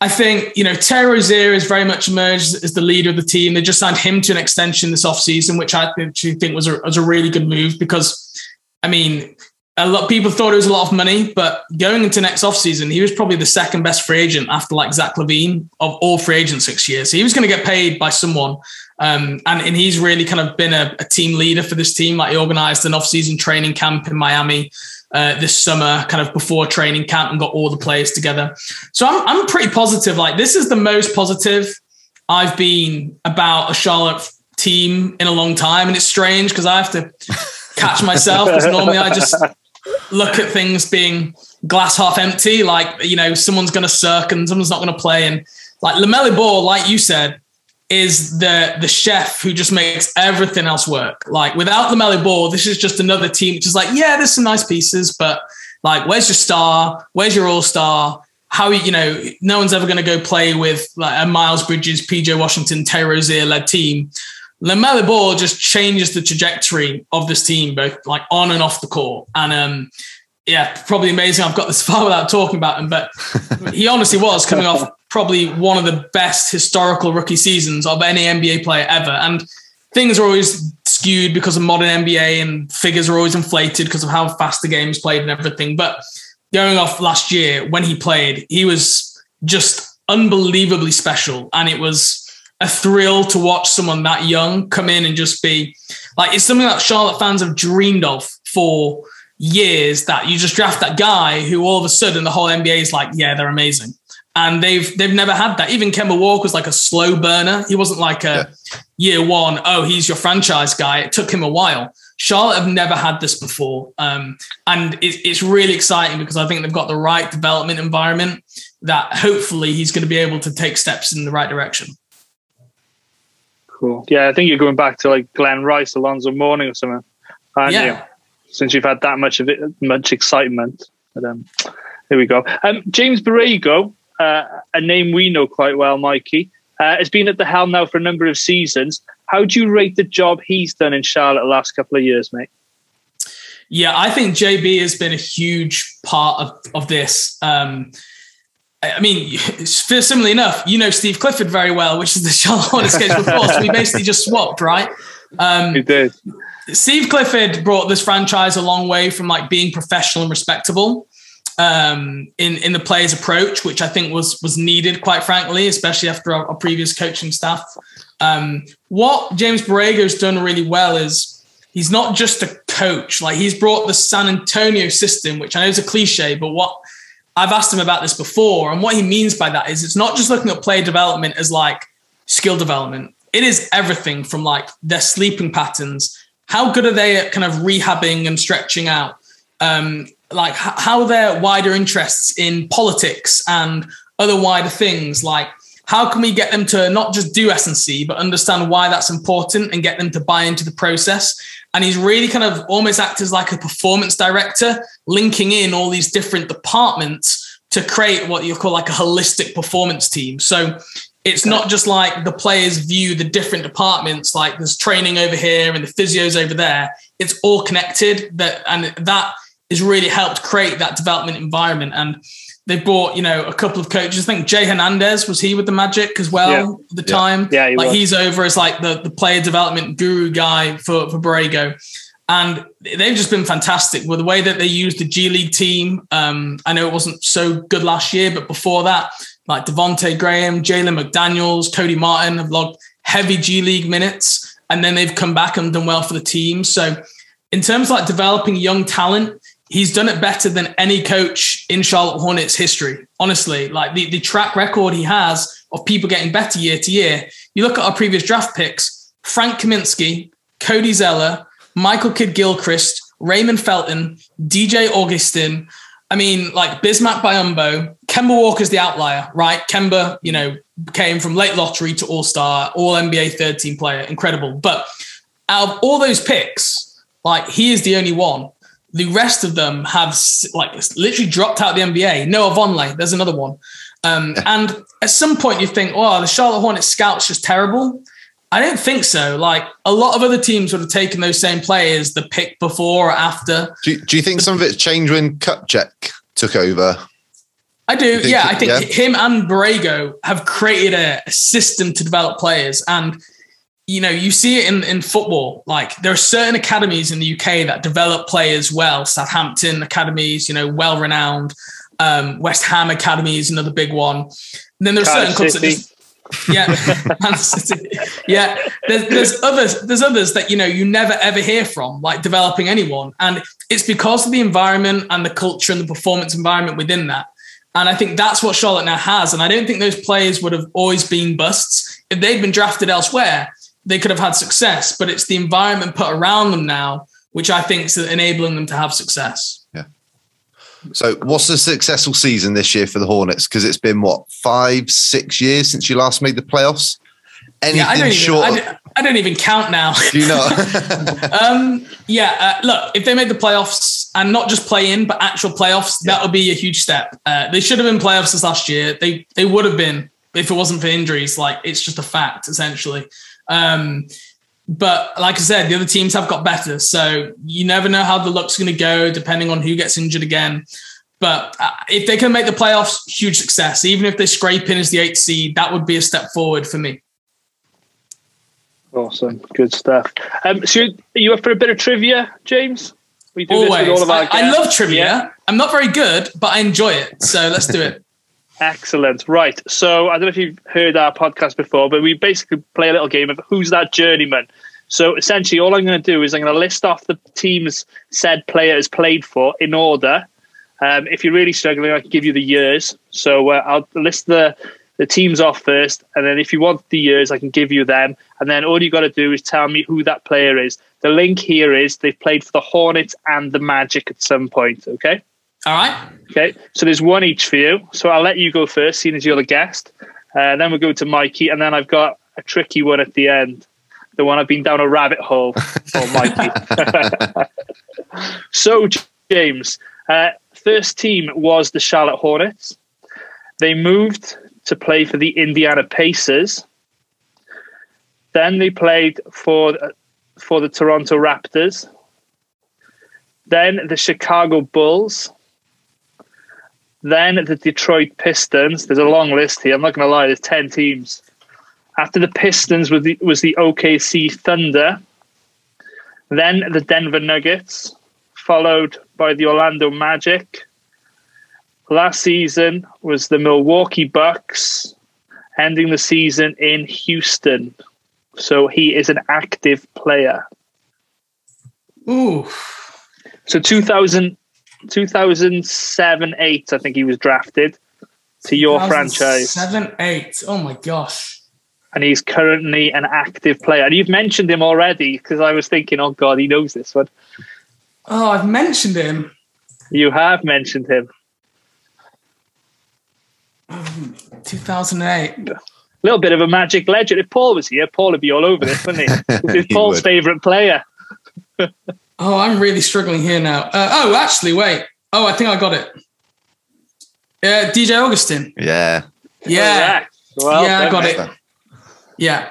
I think, you know, Terry Rozier is very much emerged as the leader of the team. They just signed him to an extension this offseason, which I actually think was a, was a really good move because, I mean, a lot of people thought it was a lot of money, but going into next offseason, he was probably the second best free agent after like Zach LaVine of all free agents six years. So he was going to get paid by someone. Um, and, and he's really kind of been a, a team leader for this team. Like he organized an offseason training camp in Miami uh, this summer, kind of before training camp, and got all the players together. So I'm I'm pretty positive. Like this is the most positive I've been about a Charlotte team in a long time, and it's strange because I have to catch myself because normally I just look at things being glass half empty, like you know someone's going to suck and someone's not going to play, and like LaMelo Ball, like you said, is the the chef who just makes everything else work. Like without the Melly Ball, this is just another team which is like, yeah, there's some nice pieces, but like, where's your star? Where's your all star? How you know no one's ever going to go play with like a Miles Bridges, PJ Washington, Terry Rozier led team. LaMelo Ball just changes the trajectory of this team, both like on and off the court. And um, yeah, probably amazing. I've got this far without talking about him, but he honestly was coming off probably one of the best historical rookie seasons of any NBA player ever. And things are always skewed because of modern NBA and figures are always inflated because of how fast the game is played and everything. But going off last year when he played, he was just unbelievably special. And it was a thrill to watch someone that young come in and just be like, it's something that Charlotte fans have dreamed of for years that you just draft that guy who all of a sudden the whole NBA is like, yeah, they're amazing and they've they've never had that. Even Kemba Walker was like a slow burner. He wasn't like a yeah. year one. Oh, he's your franchise guy. It took him a while. Charlotte have never had this before, um, and it, it's really exciting because I think they've got the right development environment that hopefully he's going to be able to take steps in the right direction.
Cool. Yeah, I think you're going back to like Glen Rice, Alonzo Mourning, or something. yeah. You? Since you've had that much of it, much excitement. But um, here we go. Um, James Borrego uh, a name we know quite well, Mikey, uh, has been at the helm now for a number of seasons. How do you rate the job he's done in Charlotte the last couple of years, mate?
Yeah, I think JB has been a huge part of, of this. Um, I mean, similarly enough, you know Steve Clifford very well, which is the Charlotte Hornets coach before. So we basically just swapped, right?
Um, we did.
Steve Clifford brought this franchise a long way from like being professional and respectable um, in in the players' approach, which I think was was needed, quite frankly, especially after our, our previous coaching staff. Um, what James Borrego's done really well is he's not just a coach; like he's brought the San Antonio system, which I know is a cliche, but what I've asked him about this before, and what he means by that is it's not just looking at player development as like skill development. It is everything from like their sleeping patterns. How good are they at kind of rehabbing and stretching out? Um, like how their wider interests in politics and other wider things? Like how can we get them to not just do S&C but understand why that's important and get them to buy into the process? And he's really kind of almost act as like a performance director linking in all these different departments to create what you call like a holistic performance team. So it's not just like the players view the different departments like there's training over here and the physios over there. It's all connected that and that has really helped create that development environment. And they brought, you know, a couple of coaches. I think Jay Hernandez was he with the Magic as well yeah. at the
yeah.
time.
Yeah, he
like
was.
he's over as like the, the player development guru guy for for Borrego. And they've just been fantastic with the way that they used the G League team. Um, I know it wasn't so good last year, but before that, like Devonte Graham, Jalen McDaniels, Cody Martin have logged heavy G League minutes, and then they've come back and done well for the team. So, in terms of like developing young talent, he's done it better than any coach in Charlotte Hornets history. Honestly, like the, the track record he has of people getting better year to year. You look at our previous draft picks: Frank Kaminsky, Cody Zeller, Michael Kidd Gilchrist, Raymond Felton, DJ Augustin. I mean, like Bismack Biyombo, Kemba Walker's the outlier, right? Kemba, you know, came from late lottery to all star, all NBA third team player, incredible. But out of all those picks, like he is the only one. The rest of them have like literally dropped out the NBA. Noah Vonleh, there's another one. Um, and at some point, you think, oh, the Charlotte Hornets scout's just terrible. I don't think so. Like a lot of other teams would have taken those same players the pick before or after.
Do, do you think some of it changed when Kupchak took over?
I do. Yeah, I think yeah. him and Borrego have created a, a, system to develop players. And, you know, you see it in, in football. Like there are certain academies in the UK that develop players well. Southampton academies, you know, well renowned. Um, West Ham Academy is another big one. And then there are certain clubs that just yeah, yeah. There's, there's others. There's others that you know you never ever hear from, like developing anyone, and it's because of the environment and the culture and the performance environment within that. And I think that's what Charlotte now has. And I don't think those players would have always been busts if they'd been drafted elsewhere. They could have had success, but it's the environment put around them now, which I think is enabling them to have success. Yeah.
So, what's a successful season this year for the Hornets? Because it's been what five, six years since you last made the playoffs.
Anything yeah, I don't, short even, I, don't, I don't even count now.
Do you know?
um, yeah, uh, look, if they made the playoffs and not just play in, but actual playoffs, yeah. that would be a huge step. Uh, they should have been playoffs this last year. They they would have been if it wasn't for injuries. Like it's just a fact, essentially. Um, but like I said, the other teams have got better. So you never know how the luck's going to go, depending on who gets injured again. But uh, if they can make the playoffs, huge success. Even if they scrape in as the eighth seed, that would be a step forward for me.
Awesome, good stuff. Um, so are you up for a bit of trivia, James?
We do Always. all of our I, I love trivia. Yeah. I'm not very good, but I enjoy it. So let's do it.
Excellent. Right. So I don't know if you've heard our podcast before, but we basically play a little game of who's that journeyman. So essentially, all I'm going to do is I'm going to list off the teams said player has played for in order. Um, if you're really struggling, I can give you the years. So uh, I'll list the the teams off first, and then if you want the years, I can give you them. And then all you got to do is tell me who that player is. The link here is they've played for the Hornets and the Magic at some point. Okay.
All right.
Okay. So there's one each for you. So I'll let you go first, seeing as you're the guest. Uh, then we'll go to Mikey, and then I've got a tricky one at the end. The one I've been down a rabbit hole for Mikey. so, James, uh, first team was the Charlotte Hornets. They moved to play for the Indiana Pacers. Then they played for for the Toronto Raptors. Then the Chicago Bulls. Then the Detroit Pistons. There's a long list here. I'm not going to lie. There's ten teams. After the Pistons was the was the OKC Thunder. Then the Denver Nuggets, followed by the Orlando Magic. Last season was the Milwaukee Bucks, ending the season in Houston. So he is an active player.
Ooh.
So 2000, 2007 8, I think he was drafted to your franchise.
7 8. Oh my gosh.
And he's currently an active player. And you've mentioned him already because I was thinking, oh God, he knows this one.
Oh, I've mentioned him.
You have mentioned him.
2008. A
little bit of a magic legend. If Paul was here, Paul would be all over this, wouldn't he? He's Paul's favourite player.
Oh, I'm really struggling here now. Uh, oh, actually, wait. Oh, I think I got it. Uh, DJ Augustin.
Yeah.
Yeah. Well, yeah, I got it. Yeah.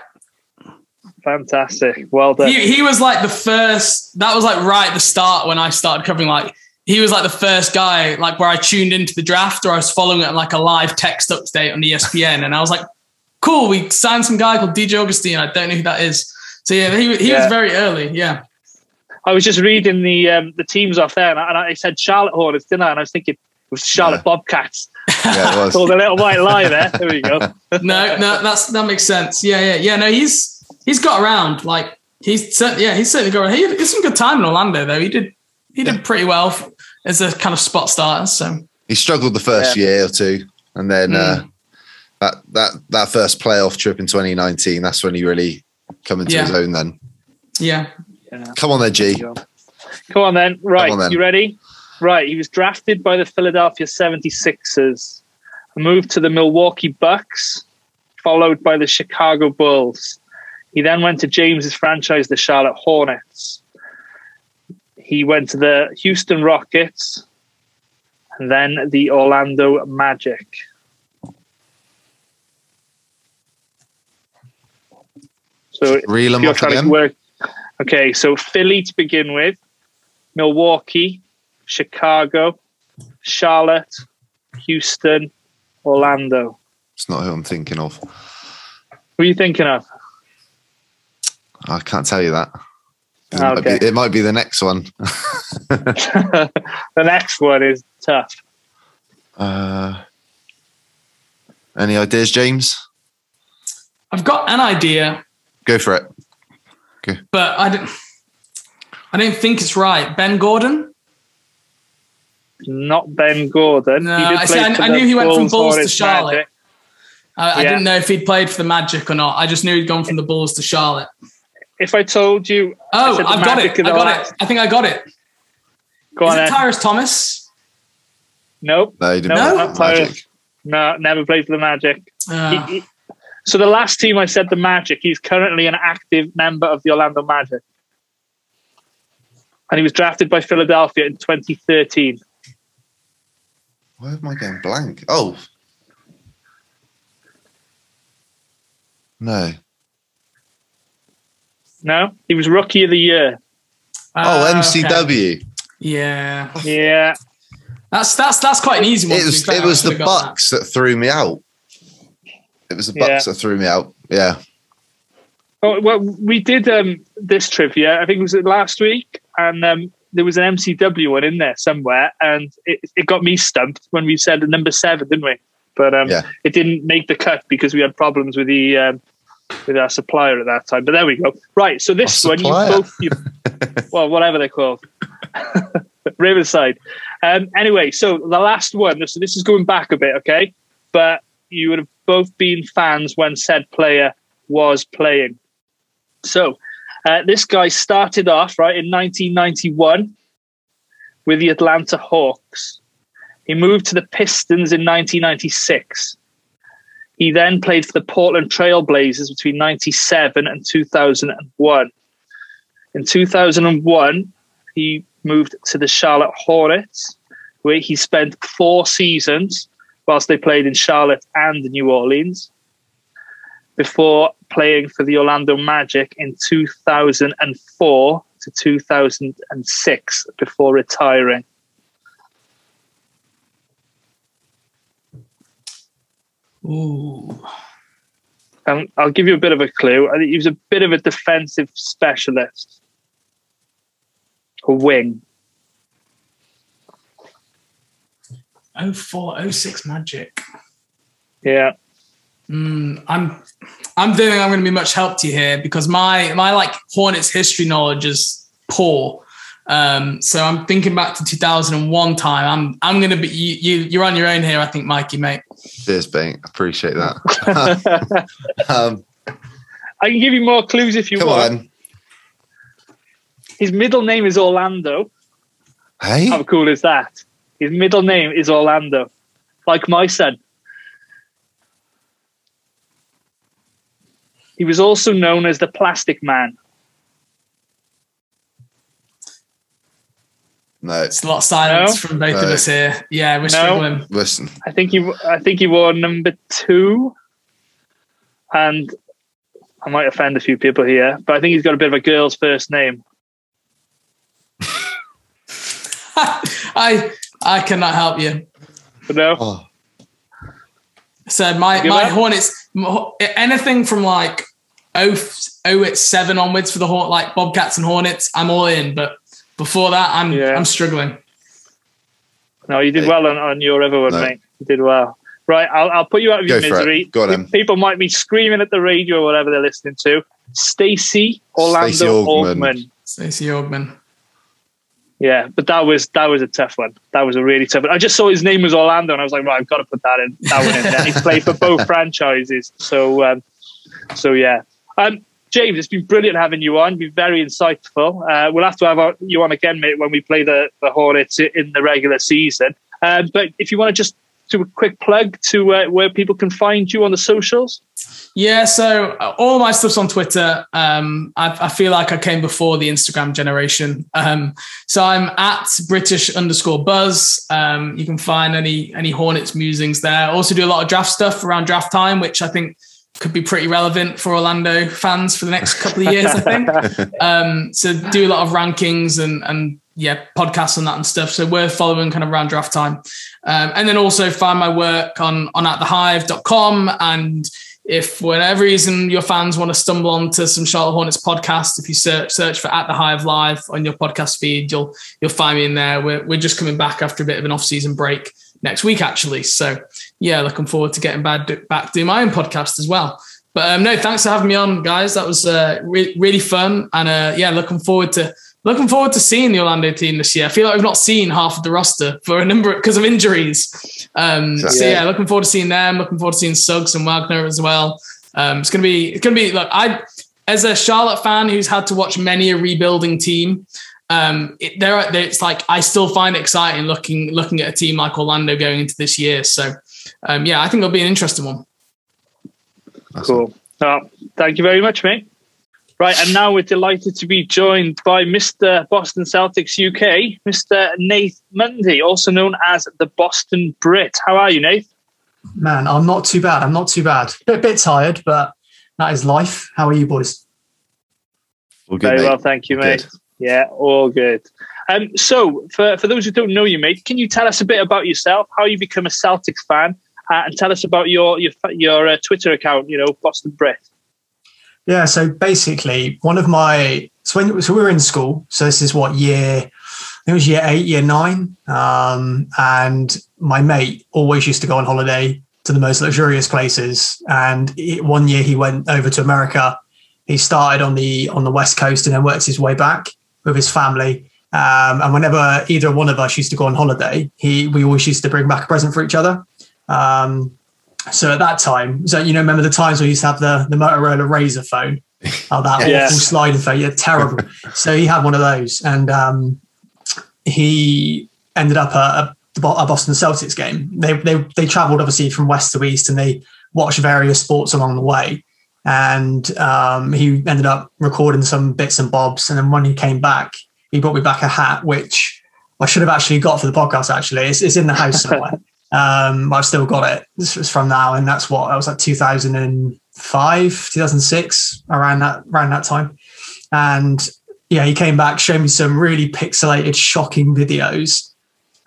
Fantastic. Well done.
He, he was like the first, that was like right at the start when I started covering, like, he was like the first guy, like where I tuned into the draft or I was following it like a live text update on ESPN. And I was like, cool, we signed some guy called DJ Augustin. I don't know who that is. So yeah, he, he yeah. was very early. Yeah.
I was just reading the um, the teams off there, and I, and I said Charlotte Hornets, didn't I? And I was thinking it was Charlotte
Yeah.
Bobcats.
Yeah, it was.
Told a little white lie there. There we go.
no, no, that's that makes sense. Yeah, yeah, yeah. No, he's he's got around. Like he's cer- yeah, he's certainly got around. He had, some good time in Orlando though. He did he did pretty well as a kind of spot starter. So
He struggled the first year or two, and then uh, that that that first playoff trip in 2019. That's when he really come into
Yeah.
his own. Then
yeah,
come on, there, G.
Come on then. Right,
on then.
you ready? Right, he was drafted by the Philadelphia 76ers, moved to the Milwaukee Bucks, followed by the Chicago Bulls. He then went to James's franchise, the Charlotte Hornets. He went to the Houston Rockets and then the Orlando Magic. So
Reel
if you're
off
trying to work. Okay, so Philly to begin with, Milwaukee, Chicago, Charlotte, Houston, Orlando.
It's not who I'm thinking of.
Who are you thinking of?
I can't tell you that. It, might,
Okay.
be, it might be the next one.
the next one is tough.
Uh, any ideas, James?
I've got an idea,
Go for it.
But I don't. I don't think it's right. Ben Gordon.
Not Ben Gordon.
No, I see, I- I knew he went from Bulls to Charlotte.
Magic.
I, I
Yeah.
didn't know if he'd played for the Magic or not. I just knew he'd gone from the Bulls to Charlotte.
If I told you,
Oh, I've got it. I got
last-
it. I think I got it.
Go
Is
on
it
then.
Tyrus Thomas?
Nope.
No, he didn't
No,
play
not
for Magic.
Tyrus. No, never played for the Magic.
Uh,
He- he- so the last team I said the Magic, he's currently an active member of the Orlando Magic. And he was drafted by Philadelphia in 2013.
Why am I going blank? Oh. No.
No, he was rookie of the year.
Oh,
uh, okay.
MCW.
Yeah,
Yeah,
that's that's that's quite an easy one.
It was it was the
should've that.
Bucks that. threw me out. It was the
Yeah.
That threw me out. Yeah.
Oh, well, we did um, this trivia. I think it was last week, and um, there was an MCW one in there somewhere, and it, it got me stumped when we said number seven, didn't we? But um,
Yeah.
it didn't make the cut because we had problems with the um, with our supplier at that time. But there we go. Right. So this one, you both, you, well, whatever they're called, Riverside. Um, anyway, so the last one. So this is going back a bit, okay? But you would have both been fans when said player was playing. So uh, this guy started off right in 1991 with the Atlanta Hawks. He moved to the Pistons in 1996. He then played for the Portland Trail Blazers between 97 and 2001. In 2001, he moved to the Charlotte Hornets, where he spent four seasons whilst they played in Charlotte and New Orleans before playing for the Orlando Magic in 2004 to 2006 before retiring.
Ooh.
Um, I'll give you a bit of a clue. I think he was a bit of a defensive specialist, a wing.
04, 06 Magic.
Yeah.
Mm, I'm I'm don't I'm going to be much help to you here because my my like Hornets history knowledge is poor. Um, so I'm thinking back to 2001 time. I'm I'm going to be you, you you're on your own here. I think, Mikey, mate.
Cheers, mate. Appreciate that. um,
I can give you more clues if you
come
want.
on.
His middle name is Orlando.
Hey.
How cool is that? His middle name is Orlando, like my son. He was also known as the Plastic Man.
No.
It's a lot of silence
No?
from both of us here. Yeah, we're
No.
struggling.
Listen.
I think he, I think he wore number two, and I might offend a few people here, but I think he's got a bit of a girl's first name.
I I cannot help you.
But no,
Oh,
So my
Give
my
up?
Hornets anything from like 0, 0 at 7 onwards for the Hort, like Bobcats and Hornets, I'm all in. But before that, I'm
Yeah.
I'm struggling.
No, you did well on, on your other one,
No.
mate. You did well. Right, I'll, I'll put you out of your
Go for it.
misery.
Go on.
People might be screaming at the radio or whatever they're listening to. Stacey Orlando
Stacey Augmon.
Augmon.
Stacey Augmon.
Yeah, but that was that was a tough one. That was a really tough one. I just saw his name was Orlando, and I was like, right, I've got to put that in. That one in there. He's played for both franchises, so um, so yeah. Um, James, it's been brilliant having you on. You've been very insightful. Uh, we'll have to have our- you on again, mate, when we play the, the Hornets in the regular season. Um, but if you want to just do a quick plug to uh, where people can find you on the socials.
Yeah, so uh, all my stuff's on Twitter. Um, I, I feel like I came before the Instagram generation. Um, so I'm at British underscore Buzz. Um, you can find any any Hornets musings there. I also do a lot of draft stuff around draft time, which I think could be pretty relevant for Orlando fans for the next couple of years. I think. Um, so do a lot of rankings and and yeah, podcasts and that and stuff. So we're following kind of around draft time. Um, and then also find my work on on at thehive.com and if for whatever reason your fans want to stumble onto some Charlotte Hornets podcast, if you search search for at the Hive Live on your podcast feed, you'll you'll find me in there. We're we're just coming back after a bit of an off season break next week actually. So yeah, looking forward to getting back back doing my own podcast as well. But um, no, thanks for having me on, guys. That was uh, re- really fun, and uh, yeah, looking forward to looking forward to seeing the Orlando team this year. I feel like we've not seen half of the roster for a number because of injuries. Um, so
Yeah.
yeah, looking forward to seeing them. Looking forward to seeing Suggs and Wagner as well. Um, it's gonna be it's gonna be look. I as a Charlotte fan who's had to watch many a rebuilding team. Um, it, there, are- it's like I still find it exciting looking looking at a team like Orlando going into this year. So, um, yeah, I think it'll be an interesting one.
Cool. Oh, thank you very much, mate. Right, and now we're delighted to be joined by Mr. Boston Celtics UK, Mr. Nate Mundy, also known as the Boston Brit. How are you, Nate?
Man, I'm not too bad. I'm not too bad. Bit bit tired, but that is life. How are you boys?
All good,
Very
mate.
well, thank you, mate.
Good.
Yeah, all good. Um, so, for, for those who don't know you, mate, can you tell us a bit about yourself, how you become a Celtics fan, uh, and tell us about your your your uh, Twitter account, you know, Boston Brit.
Yeah. So basically, one of my so when so we were in school. So this is what year? It was year eight, year nine. Um, and my mate always used to go on holiday to the most luxurious places. And it, one year he went over to America. He started on the on the west coast and then worked his way back with his family. Um, and whenever either one of us used to go on holiday, he we always used to bring back a present for each other. Um, so at that time, so you know, remember the times we used to have the the Motorola Razr phone, oh, that
Yes.
awful sliding phone, yeah, terrible. so he had one of those, and um, he ended up at a, a Boston Celtics game. They they they travelled obviously from west to east, and they watched various sports along the way. And um, he ended up recording some bits and bobs, and then when he came back, he brought me back a hat, which I should have actually got for the podcast. Actually, it's, it's in the house somewhere. um, I've still got it. This was from now, and that's what I was like 2005, 2006, around that around that time. And yeah, he came back, showed me some really pixelated, shocking videos.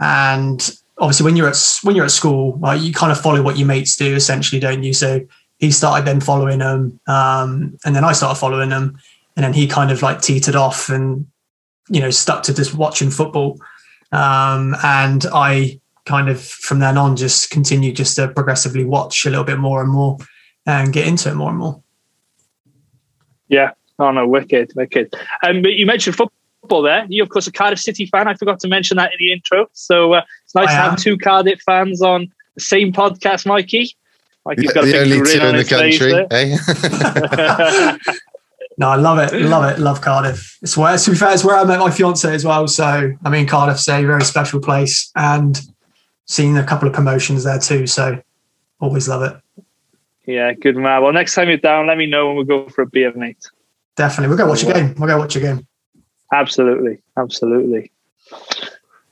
And obviously, when you're at when you're at school, like, you kind of follow what your mates do, essentially, don't you? So he started then following them, um, and then I started following them, and then he kind of like teetered off and you know stuck to just watching football. Um, and I kind of from then on just continue just to progressively watch a little bit more and more and get into it more and more.
Yeah. Oh no, wicked, wicked. Um, but you mentioned football there. You, of course, a Cardiff City fan. I forgot to mention that in the intro. So uh, it's nice
I
to
am.
have two Cardiff fans on the same podcast, Mikey. Mikey's
The,
got a
the
big
only two
on
in the
his face
country, eh?
No, I love it, love it, love Cardiff. It's where, to be fair, it's where I met my fiance as well. So I mean, Cardiff's a very special place, and seen a couple of promotions there too. So always love it.
yeah, good man. Well, next time you're down, let me know and we'll go for a beer, mate.
Definitely, we'll go watch a game. We'll go watch a game.
Absolutely, absolutely.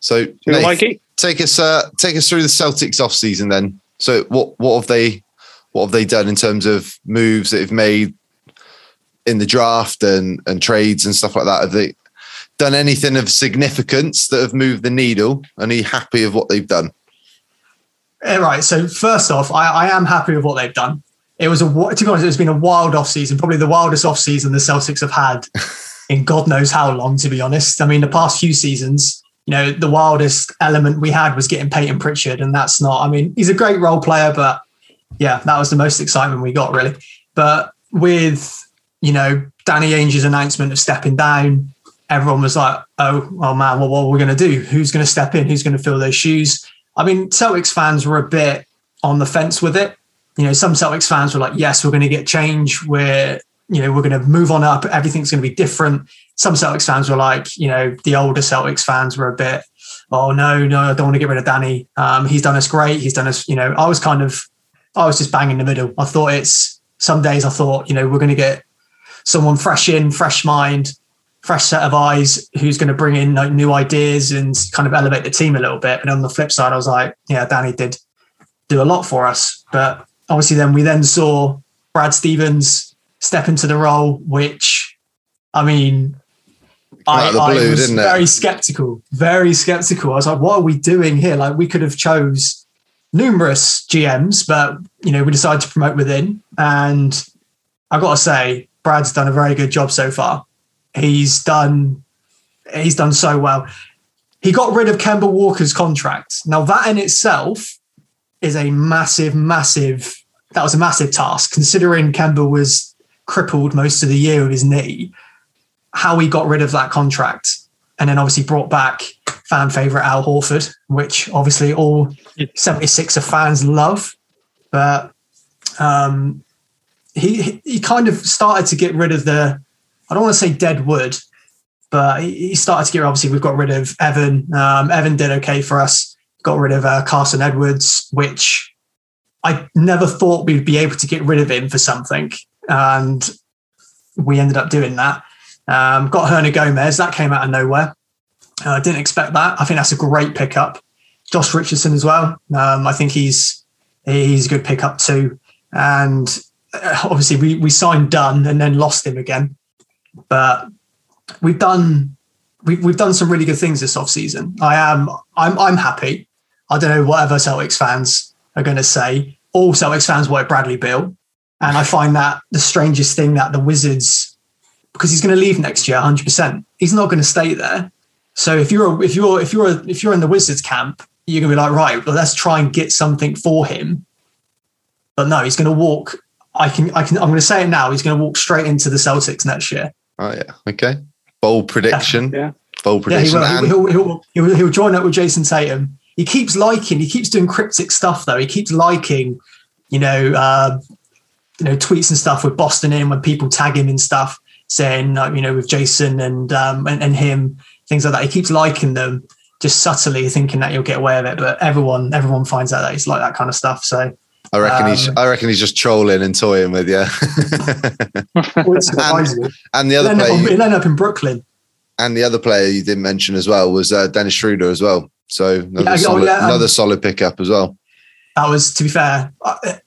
so,
Do
Nath,
Mikey?
take us uh, take us through the Celtics off season then. So what what have they what have they done in terms of moves that they've made in the draft and and trades and stuff like that? Have they done anything of significance that have moved the needle? And are you happy of what they've done?
Eh, right. So first off, I, I am happy with what they've done. it was a to be honest, it's been a wild off season, probably the wildest off season the Celtics have had in God knows how long. To be honest, I mean the past few seasons, you know, the wildest element we had was getting Payton Pritchard, and that's not. I mean, he's a great role player, but yeah, that was the most excitement we got really. But with you know Danny Ainge's announcement of stepping down, everyone was like, "Oh, oh man, well, what are we going to do? Who's going to step in? Who's going to fill those shoes?" I mean, Celtics fans were a bit on the fence with it. You know, some Celtics fans were like, "Yes, we're going to get change. We're you know we're going to move on up. Everything's going to be different." Some Celtics fans were like, you know, the older Celtics fans were a bit, "Oh no, no, I don't want to get rid of Danny. Um, he's done us great. He's done us." You know, I was kind of, I was just bang in the middle. I thought it's some days I thought, you know, we're going to get someone fresh in, fresh mind, fresh set of eyes who's going to bring in like new ideas and kind of elevate the team a little bit. And on the flip side, I was like, yeah, Danny did do a lot for us. But obviously, then we then saw Brad Stevens step into the role, which I mean, I,
Out the
I was
didn't it?
very skeptical, very skeptical. I was like, what are we doing here? Like, we could have chose numerous GMs, but you know, we decided to promote within. And I got to say, Brad's done a very good job so far. He's done, he's done so well. He got rid of Kemba Walker's contract. Now that in itself is a massive, massive. That was a massive task, considering Kemba was crippled most of the year with his knee. How he got rid of that contract, and then obviously brought back fan favorite Al Horford, which obviously all 76er fans love. But um, he he kind of started to get rid of the I don't want to say dead wood, but he started to get obviously we've got rid of Evan. Um, Evan did okay for us. Got rid of uh, Carsen Edwards, which I never thought we'd be able to get rid of him for something, and we ended up doing that. Um, got Hernangomez. That came out of nowhere. I uh, didn't expect that. I think that's a great pickup. Josh Richardson as well. Um, I think he's he's a good pickup too. And uh, obviously, we we signed Dunn and then lost him again. But we've done we've we've done some really good things this off season. I am I'm I'm happy. I don't know whatever Celtics fans are going to say. All Celtics fans want Bradley Beal, and I find that the strangest thing that the Wizards because he's going to leave next year 100. percent He's not going to stay there. So if you're if you're if you're if you're in the Wizards camp, you're going to be like, right, well, let's try and get something for him. But no, he's going to walk. I can I can I'm going to say it now. He's going to walk straight into the Celtics next year.
Oh yeah. Okay. Bold prediction.
Yeah.
Bold
Yeah, he
prediction.
will.
and
He'll, he'll, he'll, he'll join up with Jayson Tatum. He keeps liking. He keeps doing cryptic stuff though. He keeps liking, you know, uh, you know, tweets and stuff with Boston in when people tag him and stuff, saying, uh, you know, with Jayson and um and, and him, things like that. He keeps liking them, just subtly thinking that you'll get away with it. But everyone, everyone finds out that he's like that kind of stuff. So
I reckon he's.
um,
I reckon he's just trolling and toying with you.
it's surprising.
and the other player,
he'll end up in Brooklyn.
and the other player you didn't mention as well was uh, Dennis Schroeder as well. So another,
Yeah, oh,
solid,
yeah, um,
another solid pickup as well.
That was, to be fair, I,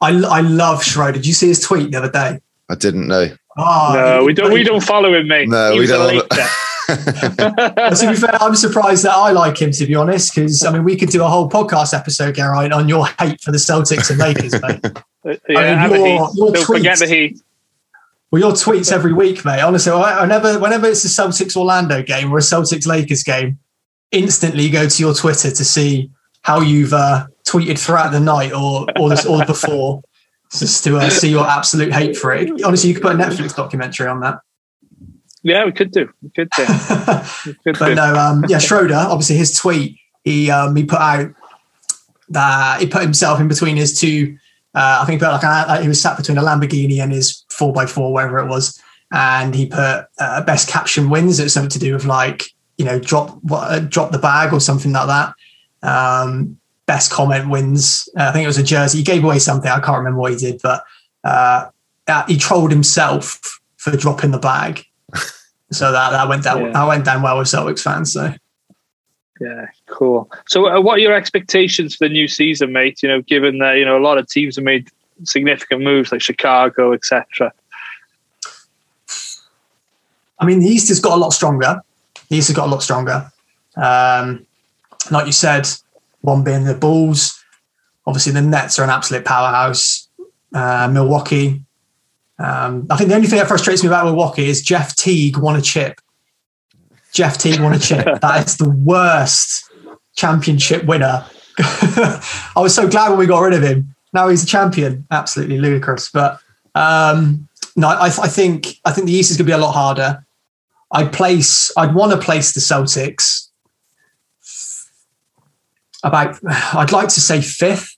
I, I love Schroeder. Did you see his tweet the other day?
I didn't know.
Oh,
no, we don't. We don't follow him, mate.
No,
he
we don't.
To be fair, I'm surprised that I like him. To be honest, because I mean, we could do a whole podcast episode, Geraint, on your hate for the Celtics and Lakers, mate.
yeah,
I mean, your- your
Don't forget the heat.
Well, your tweets every week, mate. Honestly, I, I never, whenever it's a Celtics Orlando game or a Celtics Lakers game, instantly go to your Twitter to see how you've uh, tweeted throughout the night or or, this, or before, just to uh, see your absolute hate for it. Honestly, you could put a Netflix documentary on that.
Yeah, we could do. We could do. We could
But
do.
no, um, yeah, Schroeder, obviously his tweet, he um, he put out that he put himself in between his two. Uh, I think he like an, he was sat between a Lamborghini and his four x four, wherever it was, and he put uh, best caption wins. It was something to do with like you know drop what uh, drop the bag or something like that. Um, best comment wins. Uh, I think it was a jersey. He gave away something. I can't remember what he did, but uh, uh, he trolled himself for dropping the bag. So that that went down
Yeah.
that went down well with Celtics fans. So
Yeah, cool. So, uh, what are your expectations for the new season, mate? You know, given that you know a lot of teams have made significant moves like Chicago, etc.
I mean, the East has got a lot stronger. The East has got a lot stronger. Um, like you said, one being the Bulls. Obviously, the Nets are an absolute powerhouse. uh, Milwaukee. Um, I think the only thing that frustrates me about Milwaukee is Jeff Teague won a chip. Jeff Teague won a chip. that is the worst championship winner. I was so glad when we got rid of him. Now he's a champion. Absolutely ludicrous. But um, no, I, I think I think the East is going to be a lot harder. I'd place. I'd want to place the Celtics about. I'd like to say fifth.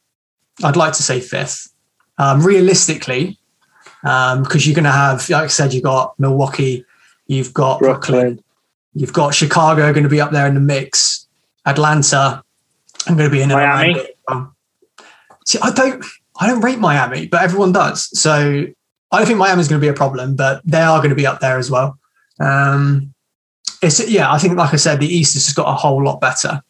I'd like to say fifth. Um, realistically, because um, you're going to have, like I said, you've got Milwaukee, you've got Brooklyn, Brooklyn you've got Chicago going to be up there in the mix. Atlanta, I'm going to be in
Miami.
See, I don't, I don't rate Miami, but everyone does. So I don't think Miami's going to be a problem, but they are going to be up there as well. Um, it's yeah, I think like I said, the East has just got a whole lot better.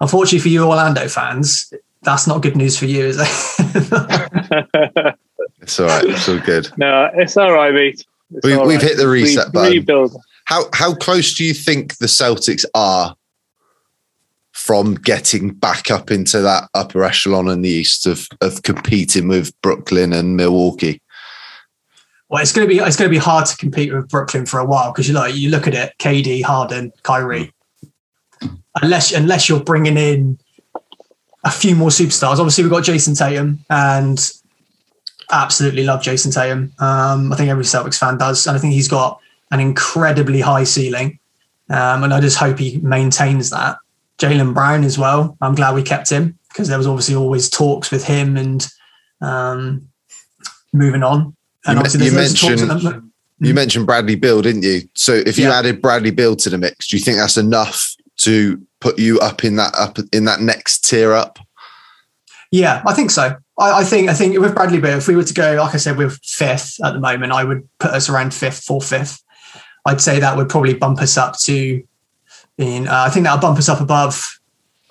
Unfortunately for you Orlando fans, that's not good news for you, is
it? it's all right. It's all good.
No, it's all right, mate.
we, have right. hit the reset Re- button. Rebuild. How how close do you think the Celtics are from getting back up into that upper echelon in the East of of competing with Brooklyn and Milwaukee?
Well, it's going to be it's going to be hard to compete with Brooklyn for a while because you like you look at it, KD, Harden, Kyrie. Mm. Unless unless you're bringing in a few more superstars. Obviously, we've got Jayson Tatum, and absolutely love Jayson Tatum. Um, I think every Celtics fan does, and I think he's got an incredibly high ceiling, um, and I just hope he maintains that. Jaylen Brown as well. I'm glad we kept him because there was obviously always talks with him and um, moving on. And
you, you mentioned you mentioned Bradley Beal, didn't you? So if you yeah. added Bradley Beal to the mix, do you think that's enough to put you up in that up in that next tier up?
Yeah, I think so. I, I think I think with Bradley Beal, if we were to go, like I said, with fifth at the moment, I would put us around fifth, fourth, fifth. I'd say that would probably bump us up to. In, uh, I think that'll bump us up above.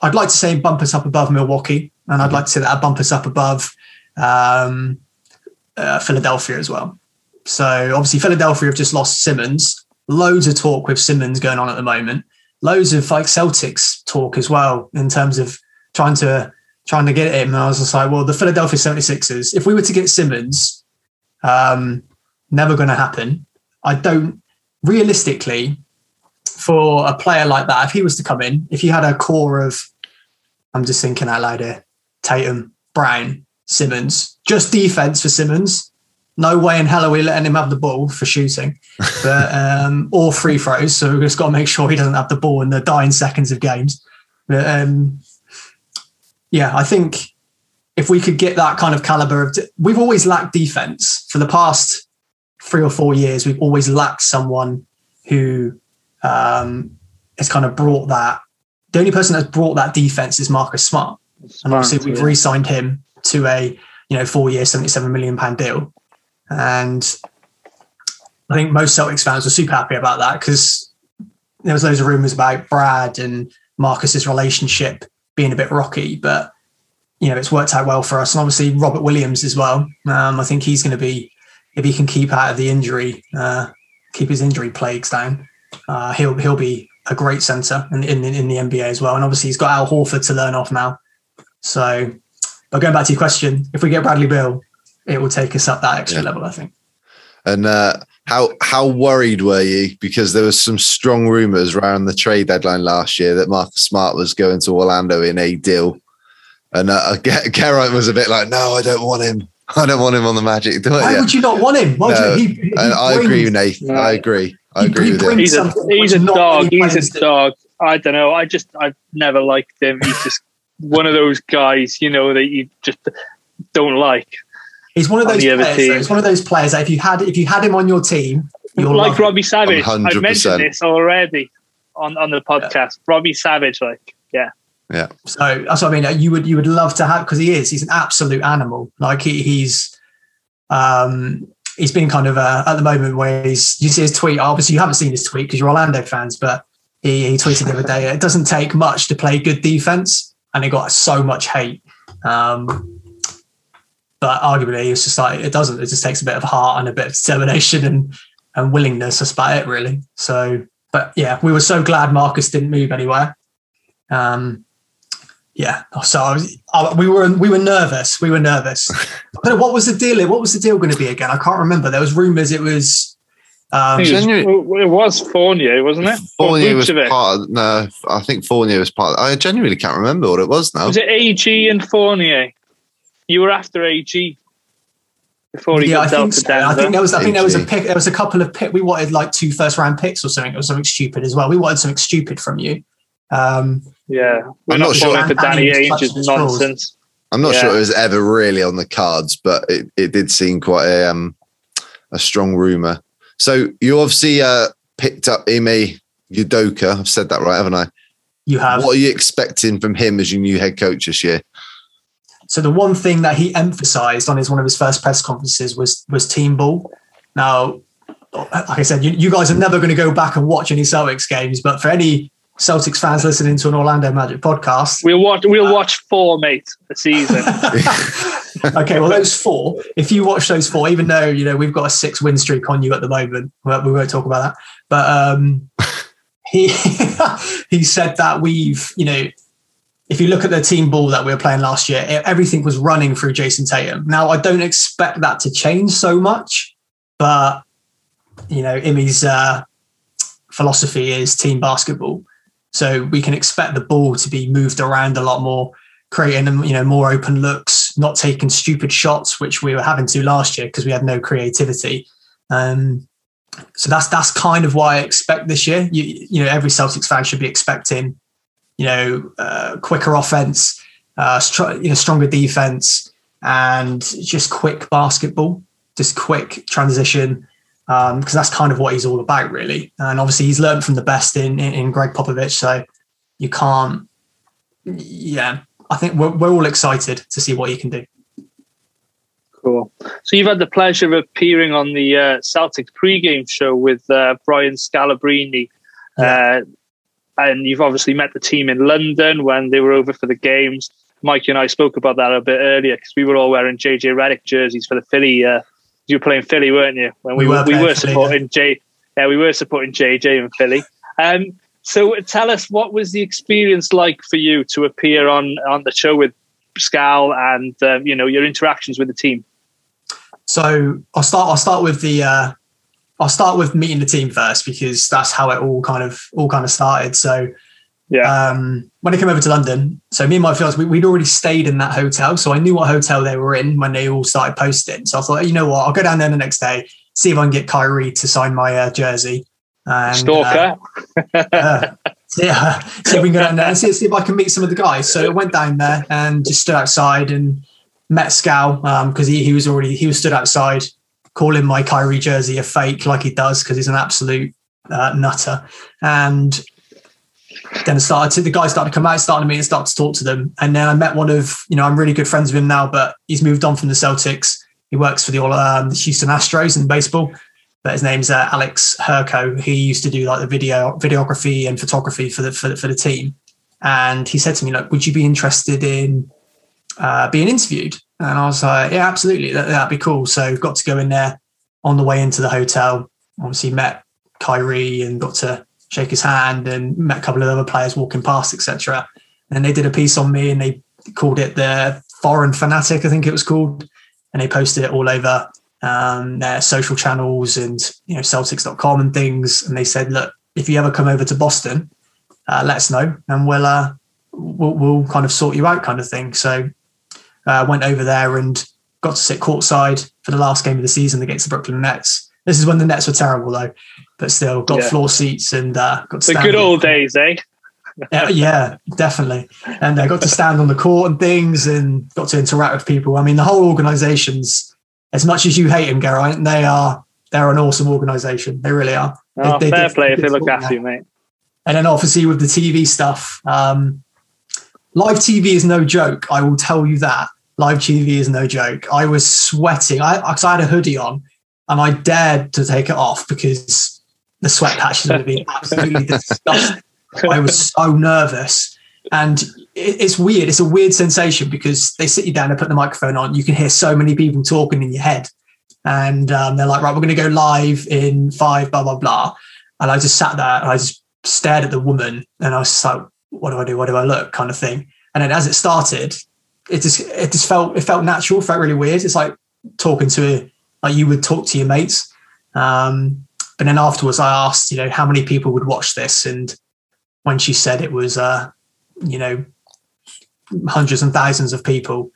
I'd like to say bump us up above Milwaukee, and I'd like to say that'll bump us up above um, uh, Philadelphia as well. So obviously Philadelphia have just lost Simmons. Loads of talk with Simmons going on at the moment. Loads of like Celtics talk as well in terms of trying to trying to get him. And I was just like, well, the Philadelphia 76ers, if we were to get Simmons, um, never going to happen. I don't realistically for a player like that, if he was to come in, if you had a core of, I'm just thinking out loud here, Tatum, Brown, Simmons, just defense for Simmons. No way in hell are we letting him have the ball for shooting, but um, or free throws. So we've just got to make sure he doesn't have the ball in the dying seconds of games. But um, yeah, I think if we could get that kind of caliber of, we've always lacked defense for the past three or four years. We've always lacked someone who um, has kind of brought that. The only person that's brought that defense is Marcus Smart, Smart and obviously we've re-signed him to a you know four year, seventy seven million pound deal, and I think most Celtics fans were super happy about that because there was loads of rumors about Brad and Marcus's relationship being a bit rocky, but you know it's worked out well for us. And obviously Robert Williams as well. Um, I think he's going to be if he can keep out of the injury, uh, keep his injury plagues down, uh, he'll he'll be a great centre in, in in the NBA as well. And obviously he's got Al Horford to learn off now. So but going back to your question, if we get Bradley Beal, it will take us up that extra yeah. level, I think.
And uh, how how worried were you? Because there was some strong rumours around the trade deadline last year that Marcus Smart was going to Orlando in a deal, and uh, Geraint was a bit like, "No, I don't want him. I don't want him on the Magic."
Do Why would you not want him? Why
no. you, he, he I agree, Nathan. No. I agree. I agree with him.
He's a he's a dog. He's a dog. I don't know. I just I've never liked him. He's just one of those guys, you know, that you just don't like.
He's one of those on players. He's one of those players that if you had if you had him on your team,
you'll like Robbie Savage. i have mentioned this already on, on the podcast. Yeah. Robbie Savage, like yeah.
Yeah.
So that's what I mean. You would you would love to have because he is. He's an absolute animal. Like he, he's um he's been kind of uh, at the moment where he's you see his tweet. Obviously, you haven't seen his tweet because you're Orlando fans, but he, he tweeted the other day. It doesn't take much to play good defense and it got so much hate. Um, but arguably, it's just like it doesn't. It just takes a bit of heart and a bit of determination and and willingness. That's about it, really. So, but yeah, we were so glad Marcus didn't move anywhere. Um, Yeah. So I was, I, we were we were nervous. We were nervous. but what was the deal? What was the deal going to be again? I can't remember. There was rumours it was. Um,
it, was it was Fournier, wasn't it?
Fournier was part of, no, I think Fournier was part of, I genuinely can't remember what it was now.
Was it AG and Fournier? You were after AG before he
yeah,
got
I think so.
Denver.
I think there was I think there was a pick there was a couple of pick we wanted like two first round picks or something. It was something stupid as well. We wanted something stupid from you. Um
Yeah, we're
I'm
not
not sure.
falling for Danny
Danny was
Ainge's
touching
nonsense.
I'm not
Yeah.
sure it was ever really on the cards, but it, it did seem quite a um, a strong rumor. So you obviously uh, picked up Ime Udoka. I've said that right, haven't I?
you have
What are you expecting from him as your new head coach this year?
So the one thing that he emphasised on his one of his first press conferences was was team ball. Now, like I said, you, you guys are never going to go back and watch any Celtics games, but for any Celtics fans listening to an Orlando Magic podcast,
We'll watch. We'll watch four, mate, a season.
okay, well those four, if you watch those four, even though you know we've got a six win streak on you at the moment, well, we won't talk about that. But um, he he said that we've you know if you look at the team ball that we were playing last year, e- everything was running through Jayson Tatum. Now I don't expect that to change so much, but you know Imi's uh, philosophy is team basketball, so we can expect the ball to be moved around a lot more creating you know more open looks, not taking stupid shots, which we were having to last year because we had no creativity. Um, so that's that's kind of why I expect this year. You you know every Celtics fan should be expecting you know uh, quicker offense, uh, str- you know stronger defense, and just quick basketball, just quick transition. Because that's kind of what he's all about, really. And obviously, he's learned from the best in, in in Gregg Popovich. So you can't, yeah, I think we're, we're all excited to see what he can do.
cool. So you've had the pleasure of appearing on the uh, Celtics pre-game show with uh, Brian Scalabrine. Uh, and you've obviously met the team in London when they were over for the games. Mike and I spoke about that a bit earlier because we were all wearing JJ Redick jerseys for the Philly. Uh, you were playing Philly, weren't you? When we,
We
were, we were supporting J. Yeah, we were supporting JJ in Philly. Um, so tell us, what was the experience like for you to appear on on the show with Scal and um, you know your interactions with the team?
So I'll start. I'll start with the. Uh, I'll start with meeting the team first because that's how it all kind of all kind of started. So
Yeah.
um, when I came over to London, so me and my fiance, we, we'd already stayed in that hotel, so I knew what hotel they were in when they all started posting. So I thought, you know what, I'll go down there the next day, see if I can get Kyrie to sign my uh, jersey. And, uh,
Stalker.
uh, yeah, see if we can go down there and see, see if I can meet some of the guys. So I went down there and just stood outside and met Scal because he, he was already he was stood outside calling my Kyrie jersey a fake like he does because he's an absolute uh, nutter. And then I started to the guys started to come out, started to meet and start to talk to them. And then I met one of you know I'm really good friends with him now, but he's moved on from the Celtics. He works for the um, Houston Astros in baseball but his name's uh, Alex Herco. He used to do like the video videography and photography for the for the, for the team. And he said to me, "Look, would you be interested in uh, being interviewed?" And I was like, "Yeah, absolutely. That, that'd be cool." So got to go in there on the way into the hotel. Obviously met Kyrie and got to shake his hand and met a couple of other players walking past, etc. And they did a piece on me and they called it the Foreign Fanatic, I think it was called, and they posted it all over um, their social channels and you know Celtics.com and things. And they said, look, if you ever come over to Boston, uh, let us know and we'll, uh, we'll we'll kind of sort you out, kind of thing. So uh, went over there and got to sit courtside for the last game of the season against the Brooklyn Nets. This is when the Nets were terrible though, but still got
Yeah.
floor seats and uh, got to
The good old days, eh?
yeah, yeah, definitely. And I got to stand on the court and things and got to interact with people. I mean, the whole organization's, as much as you hate them, Geraint, they are they're an awesome organization. They really are.
Oh,
They- they
fair
did-
play if
they
they look after you, mate.
And then obviously with the TV stuff, um, live TV is no joke. I will tell you that. Live TV is no joke. I was sweating. I, 'cause I had a hoodie on and I dared to take it off because the sweat patches would have been absolutely disgusting. I was so nervous. And it, it's weird. It's a weird sensation because they sit you down and put the microphone on. You can hear so many people talking in your head. And um, they're like, right, we're going to go live in five, blah, blah, blah. And I just sat there and I just stared at the woman and I was just like, what do I do? What do I look? kind of thing. And then as it started, it just it just felt it felt natural, felt really weird. It's like talking to like you would talk to your mates. Um, but then afterwards, I asked, you know, how many people would watch this, and when she said it was, uh, you know, hundreds and thousands of people,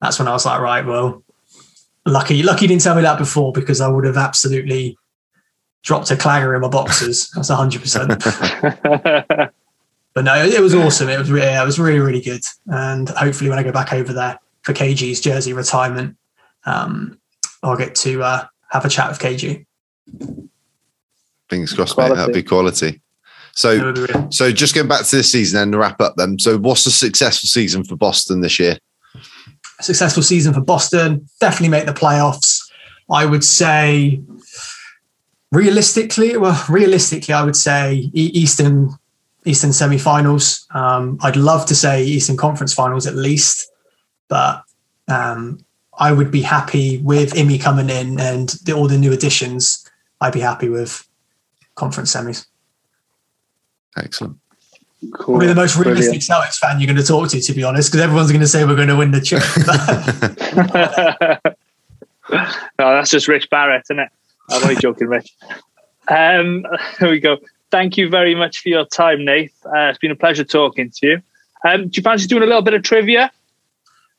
that's when I was like, right, well, lucky, lucky you didn't tell me that before because I would have absolutely dropped a clanger in my boxes. That's hundred percent. But no, it was awesome. It was really, yeah, it was really, really good. And hopefully, when I go back over there for KG's jersey retirement, um, I'll get to uh, have a chat with KG.
Fingers crossed, mate. That'd be quality. So, so just going back to this season and to wrap up then. So, what's a successful season for Boston this year?
A successful season for Boston. Definitely make the playoffs. I would say, realistically, well, realistically, I would say Eastern Eastern semi-finals. Um, I'd love to say Eastern Conference finals at least, but um, I would be happy with Imi coming in and the, all the new additions. I'd be happy with conference semis.
Excellent.
Cool. Probably the most realistic Brilliant. Celtics fan you're going to talk to, to be honest, because everyone's going to say we're going to win the chip.
no, that's just Rich Barrett, isn't it? I'm only joking, Rich. Um, here we go. Thank you very much for your time, Nate. Uh, it's been a pleasure talking to you. Um, do you fancy doing a little bit of trivia?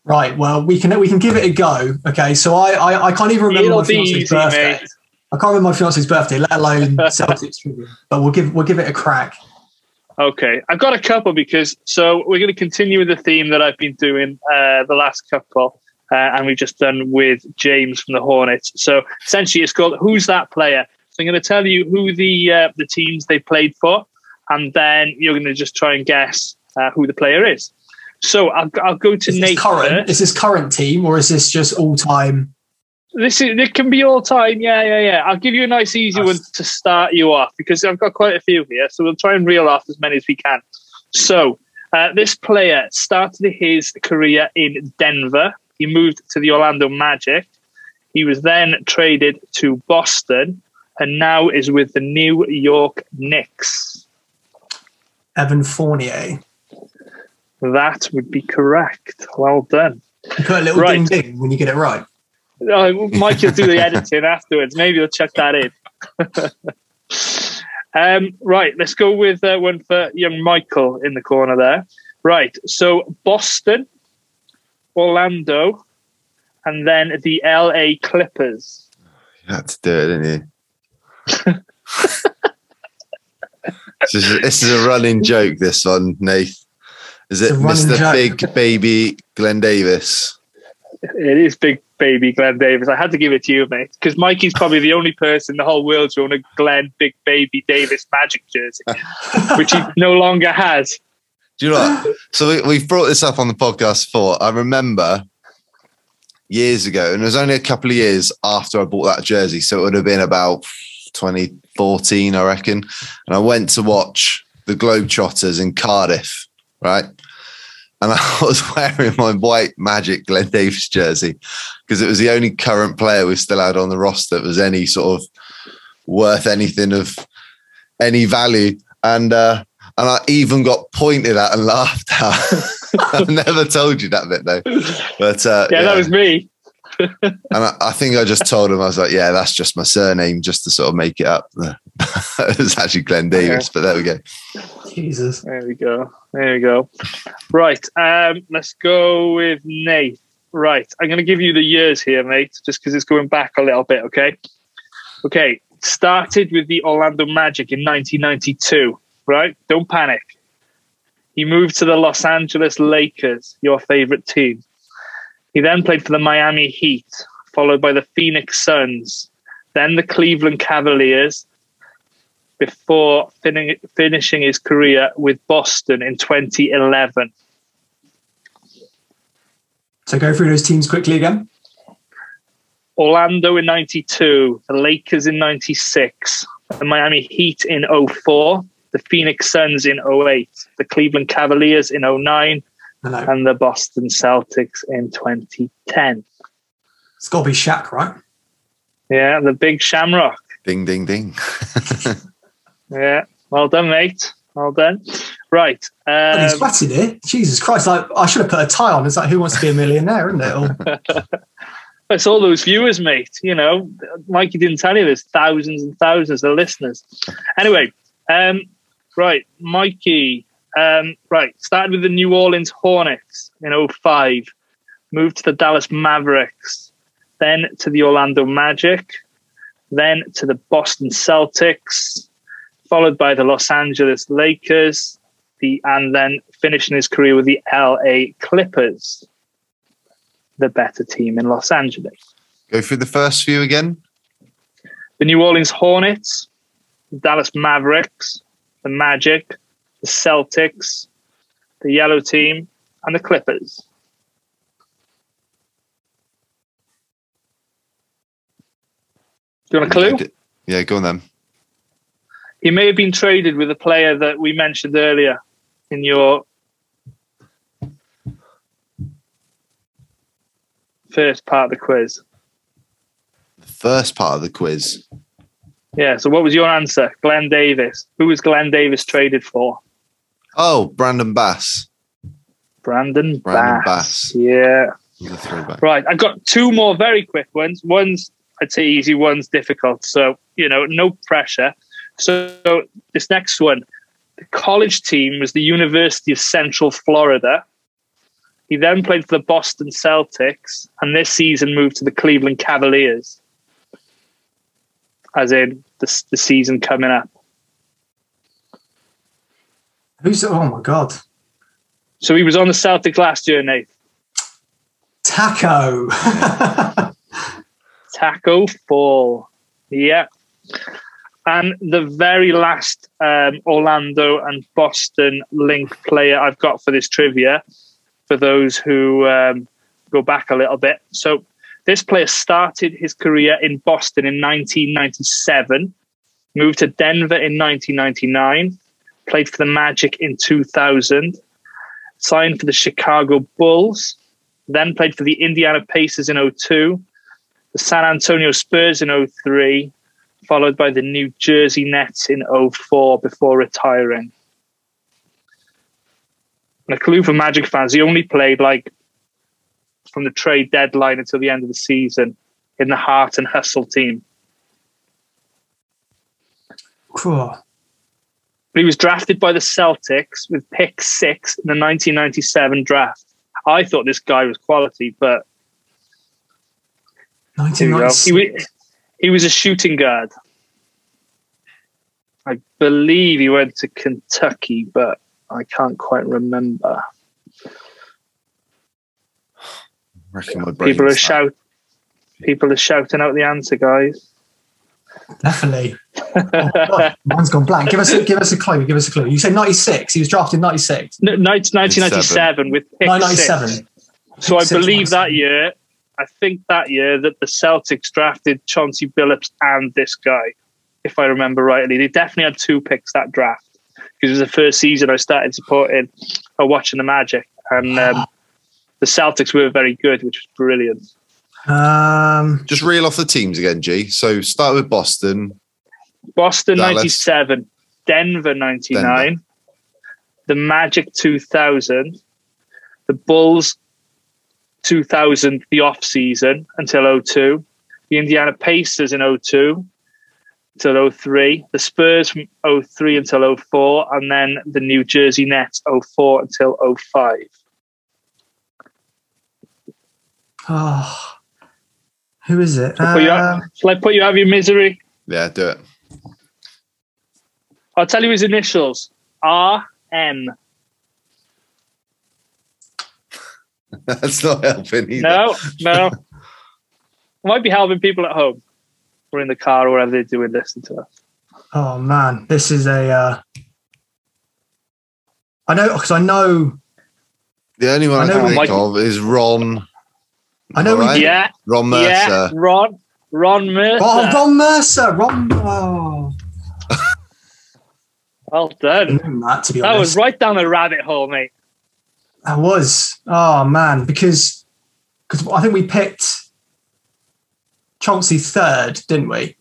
Right. Well, we can we can give it a go. Okay. So I I, I can't even remember It'll my fiance's birthday. Mate. I can't remember my fiance's birthday, let alone Celtics trivia. But we'll give we'll give it a crack.
Okay, I've got a couple because so we're going to continue with the theme that I've been doing uh, the last couple, uh, and we've just done with James from the Hornets. So essentially, it's called "Who's That Player?" So I'm going to tell you who the uh, the teams they played for, and then you're going to just try and guess uh, who the player is. So I'll, I'll go to
is
Nate.
Current, is this current team or is this just all time?
This is, it can be all time. Yeah, yeah, yeah. I'll give you a nice, easy one to start you off because I've got quite a few here. So we'll try and reel off as many as we can. So uh, this player started his career in Denver. He moved to the Orlando Magic. He was then traded to Boston and now is with the New York Knicks.
Evan Fournier.
That would be correct. Well done.
You put a little right. ding ding when you get it right.
Uh, Mike will do the editing afterwards. Maybe he'll chuck that in. um, right, let's go with uh, one for young Michael in the corner there. Right, so Boston, Orlando, and then the LA Clippers.
You had to do it, didn't you? This, is, this is a running joke, this one, Nath. Is it Mr. Joke. Big Baby Glen Davis?
It is Big Baby Glen Davis. I had to give it to you, mate, because Mikey's probably the only person in the whole world to own a Glen Big Baby Davis Magic jersey, which he no longer has.
Do you know what? So we, we've brought this up on the podcast before. I remember years ago, and it was only a couple of years after I bought that jersey. So it would have been about 2014, I reckon. And I went to watch the Globetrotters in Cardiff right? And I was wearing my white Magic Glen Davis jersey because it was the only current player we still had on the roster that was any sort of worth anything of any value. And uh, and I even got pointed at and laughed at. I've never told you that bit though. But uh,
yeah, yeah, that was me.
And I, I, think I just told him I was like, "Yeah, that's just my surname, just to sort of make it up." it was actually Glen Davis, okay. but there we go.
Jesus.
There we go. There we go. Right. Um, let's go with Nate. Right. I'm going to give you the years here, mate, just because it's going back a little bit. Okay. Okay. Started with the Orlando Magic in 1992. Right. Don't panic. He moved to the Los Angeles Lakers, your favorite team. He then played for the Miami Heat, followed by the Phoenix Suns, then the Cleveland Cavaliers, before fin- finishing his career with Boston in 2011.
So go through those teams quickly again.
Orlando in 92, the Lakers in 96, the Miami Heat in 04, the Phoenix Suns in 08, the Cleveland Cavaliers in 09, and the Boston Celtics in 2010.
It's got to be Shaq, right?
Yeah, the big Shamrock.
Ding, ding, ding.
Yeah, well done, mate. Well done. Right.
And he's
Um,
sweating here. Jesus Christ! Like I should have put a tie on. It's like Who Wants to Be a Millionaire, isn't it? Or,
it's all those viewers, mate. You know, Mikey didn't tell you there's thousands and thousands of listeners. Anyway, um, right, Mikey. Um, right, started with the New Orleans Hornets in 05, moved to the Dallas Mavericks, then to the Orlando Magic, then to the Boston Celtics, followed by the Los Angeles Lakers, the and then finishing his career with the LA Clippers, the better team in Los Angeles.
Go through the first few again.
the New Orleans Hornets, the Dallas Mavericks, the Magic, the Celtics, the Yellow Team, and the Clippers. Do you want a clue?
Yeah, Yeah, go on then.
He may have been traded with a player that we mentioned earlier in your first part of the quiz.
The first part of the quiz.
Yeah, so what was your answer? Glen Davis. Who was Glen Davis traded for?
Oh, Brandon Bass.
Brandon,
Brandon
Bass.
Bass.
Yeah. Right. I've got two more very quick ones. One's, I'd say, easy, one's difficult. So, you know, no pressure. So, this next one the college team was the University of Central Florida. He then played for the Boston Celtics and this season moved to the Cleveland Cavaliers, as in the, the season coming up.
Who's? Oh my God!
So, he was on the Celtics last year, Nate.
Taco.
Taco Fall. Yeah. And the very last um, Orlando and Boston link player I've got for this trivia, for those who um, go back a little bit. So this player started his career in Boston in 1997, moved to Denver in 1999, played for the Magic in 2000, signed for the Chicago Bulls, then played for the Indiana Pacers in 02, the San Antonio Spurs in 03, followed by the New Jersey Nets in 04 before retiring. And a clue for Magic fans, he only played like from the trade deadline until the end of the season in the Heart and Hustle team.
Cool.
But he was drafted by the Celtics with pick six in the 1997 draft. I thought this guy was quality, but Here
1996.
He, wa- he was a shooting guard. I believe he went to Kentucky, but I can't quite remember.
reckon my brain's
People are
that.
shout. People are shouting out the answer, guys.
Definitely. Oh, mine's gone blank. Give us a give us a clue. Give us a clue. You say 96. He was drafted in 96.
No, 1997 with pick
1997.
six. So I believe that year, I think that year that the Celtics drafted Chauncey Billups and this guy, if I remember rightly. They definitely had two picks that draft because it was the first season I started supporting or watching the Magic, and um, the Celtics were very good, which was brilliant.
Um,
Just reel off the teams again, G. So start with Boston.
Boston
Dallas.
97, Denver 99,
Denver.
the Magic 2000, the Bulls 2000, the off season until 02, the Indiana Pacers in 02 until 03, the Spurs from 03 until 04, and then the New Jersey Nets 04 until 05.
oh, who is it?
Shall I put you
Um,
out- shall I put you out of your misery?
Yeah, do it.
I'll tell you his initials R M.
That's not helping either.
No, no. Might be helping people at home or in the car or wherever they're doing listen to us.
oh man, this is a. Uh, I know because I know.
The only one
I
I, can think
Mike-
of is Ron.
I know we-
Yeah,
Ron Mercer.
yeah. Ron, Ron Mercer.
Oh, Ron Mercer. Ron. Oh,
well
I
done.
that to be
That was right down the rabbit hole, mate.
That was. Oh man, because because I think we picked Chauncey third, didn't we?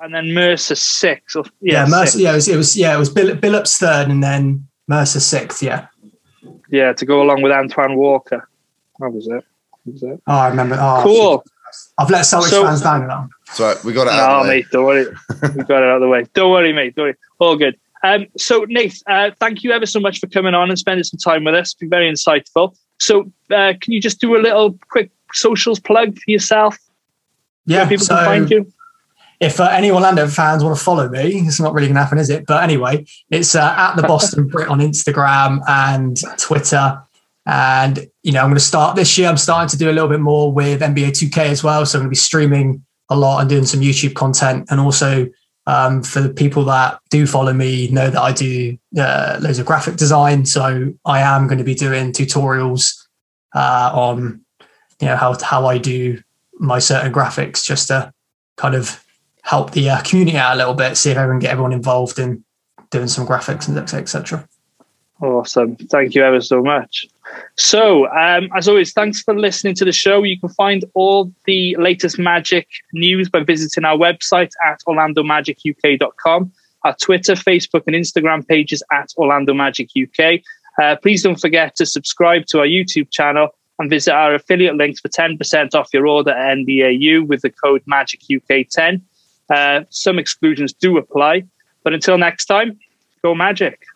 and then Mercer six. Or, yeah,
Yeah, Mercer.
six.
Yeah, it was, it was. Yeah, it was Bill, Billups third, and then Mercer sixth. Yeah.
yeah, to go along with Antoine Walker. That was it. That.
Oh, I remember. Oh,
Cool.
I've let Celtics
So-
fans down now.
So we got it out.
No,
of the way.
mate, don't worry. we got it out of the way. Don't worry, mate. Don't worry. All good. Um, so, Nate, uh, thank you ever so much for coming on and spending some time with us. It's been very insightful. So, uh, can you just do a little quick socials plug for yourself?
Yeah.
where people
so
can find you.
if uh, any Orlando fans want to follow me, it's not really going to happen, is it? But anyway, it's uh, at the Boston Brit on Instagram and Twitter. And, you know, I'm going to start this year. I'm starting to do a little bit more with NBA 2K as well. So I'm going to be streaming a lot and doing some YouTube content. And also, um, for the people that do follow me, know that I do uh, loads of graphic design. So I am going to be doing tutorials uh, on, you know, how, how I do my certain graphics just to kind of help the uh, community out a little bit, see if I can get everyone involved in doing some graphics and etc.
Awesome. Thank you ever so much. So, um, as always, thanks for listening to the show. You can find all the latest Magic news by visiting our website at orlandomagic.uk.com, our Twitter, Facebook, and Instagram pages at Orlando Magic UK. Uh, please don't forget to subscribe to our YouTube channel and visit our affiliate links for 10% off your order at NBAU with the code MAGICUK10. Uh, some exclusions do apply. But until next time, go Magic.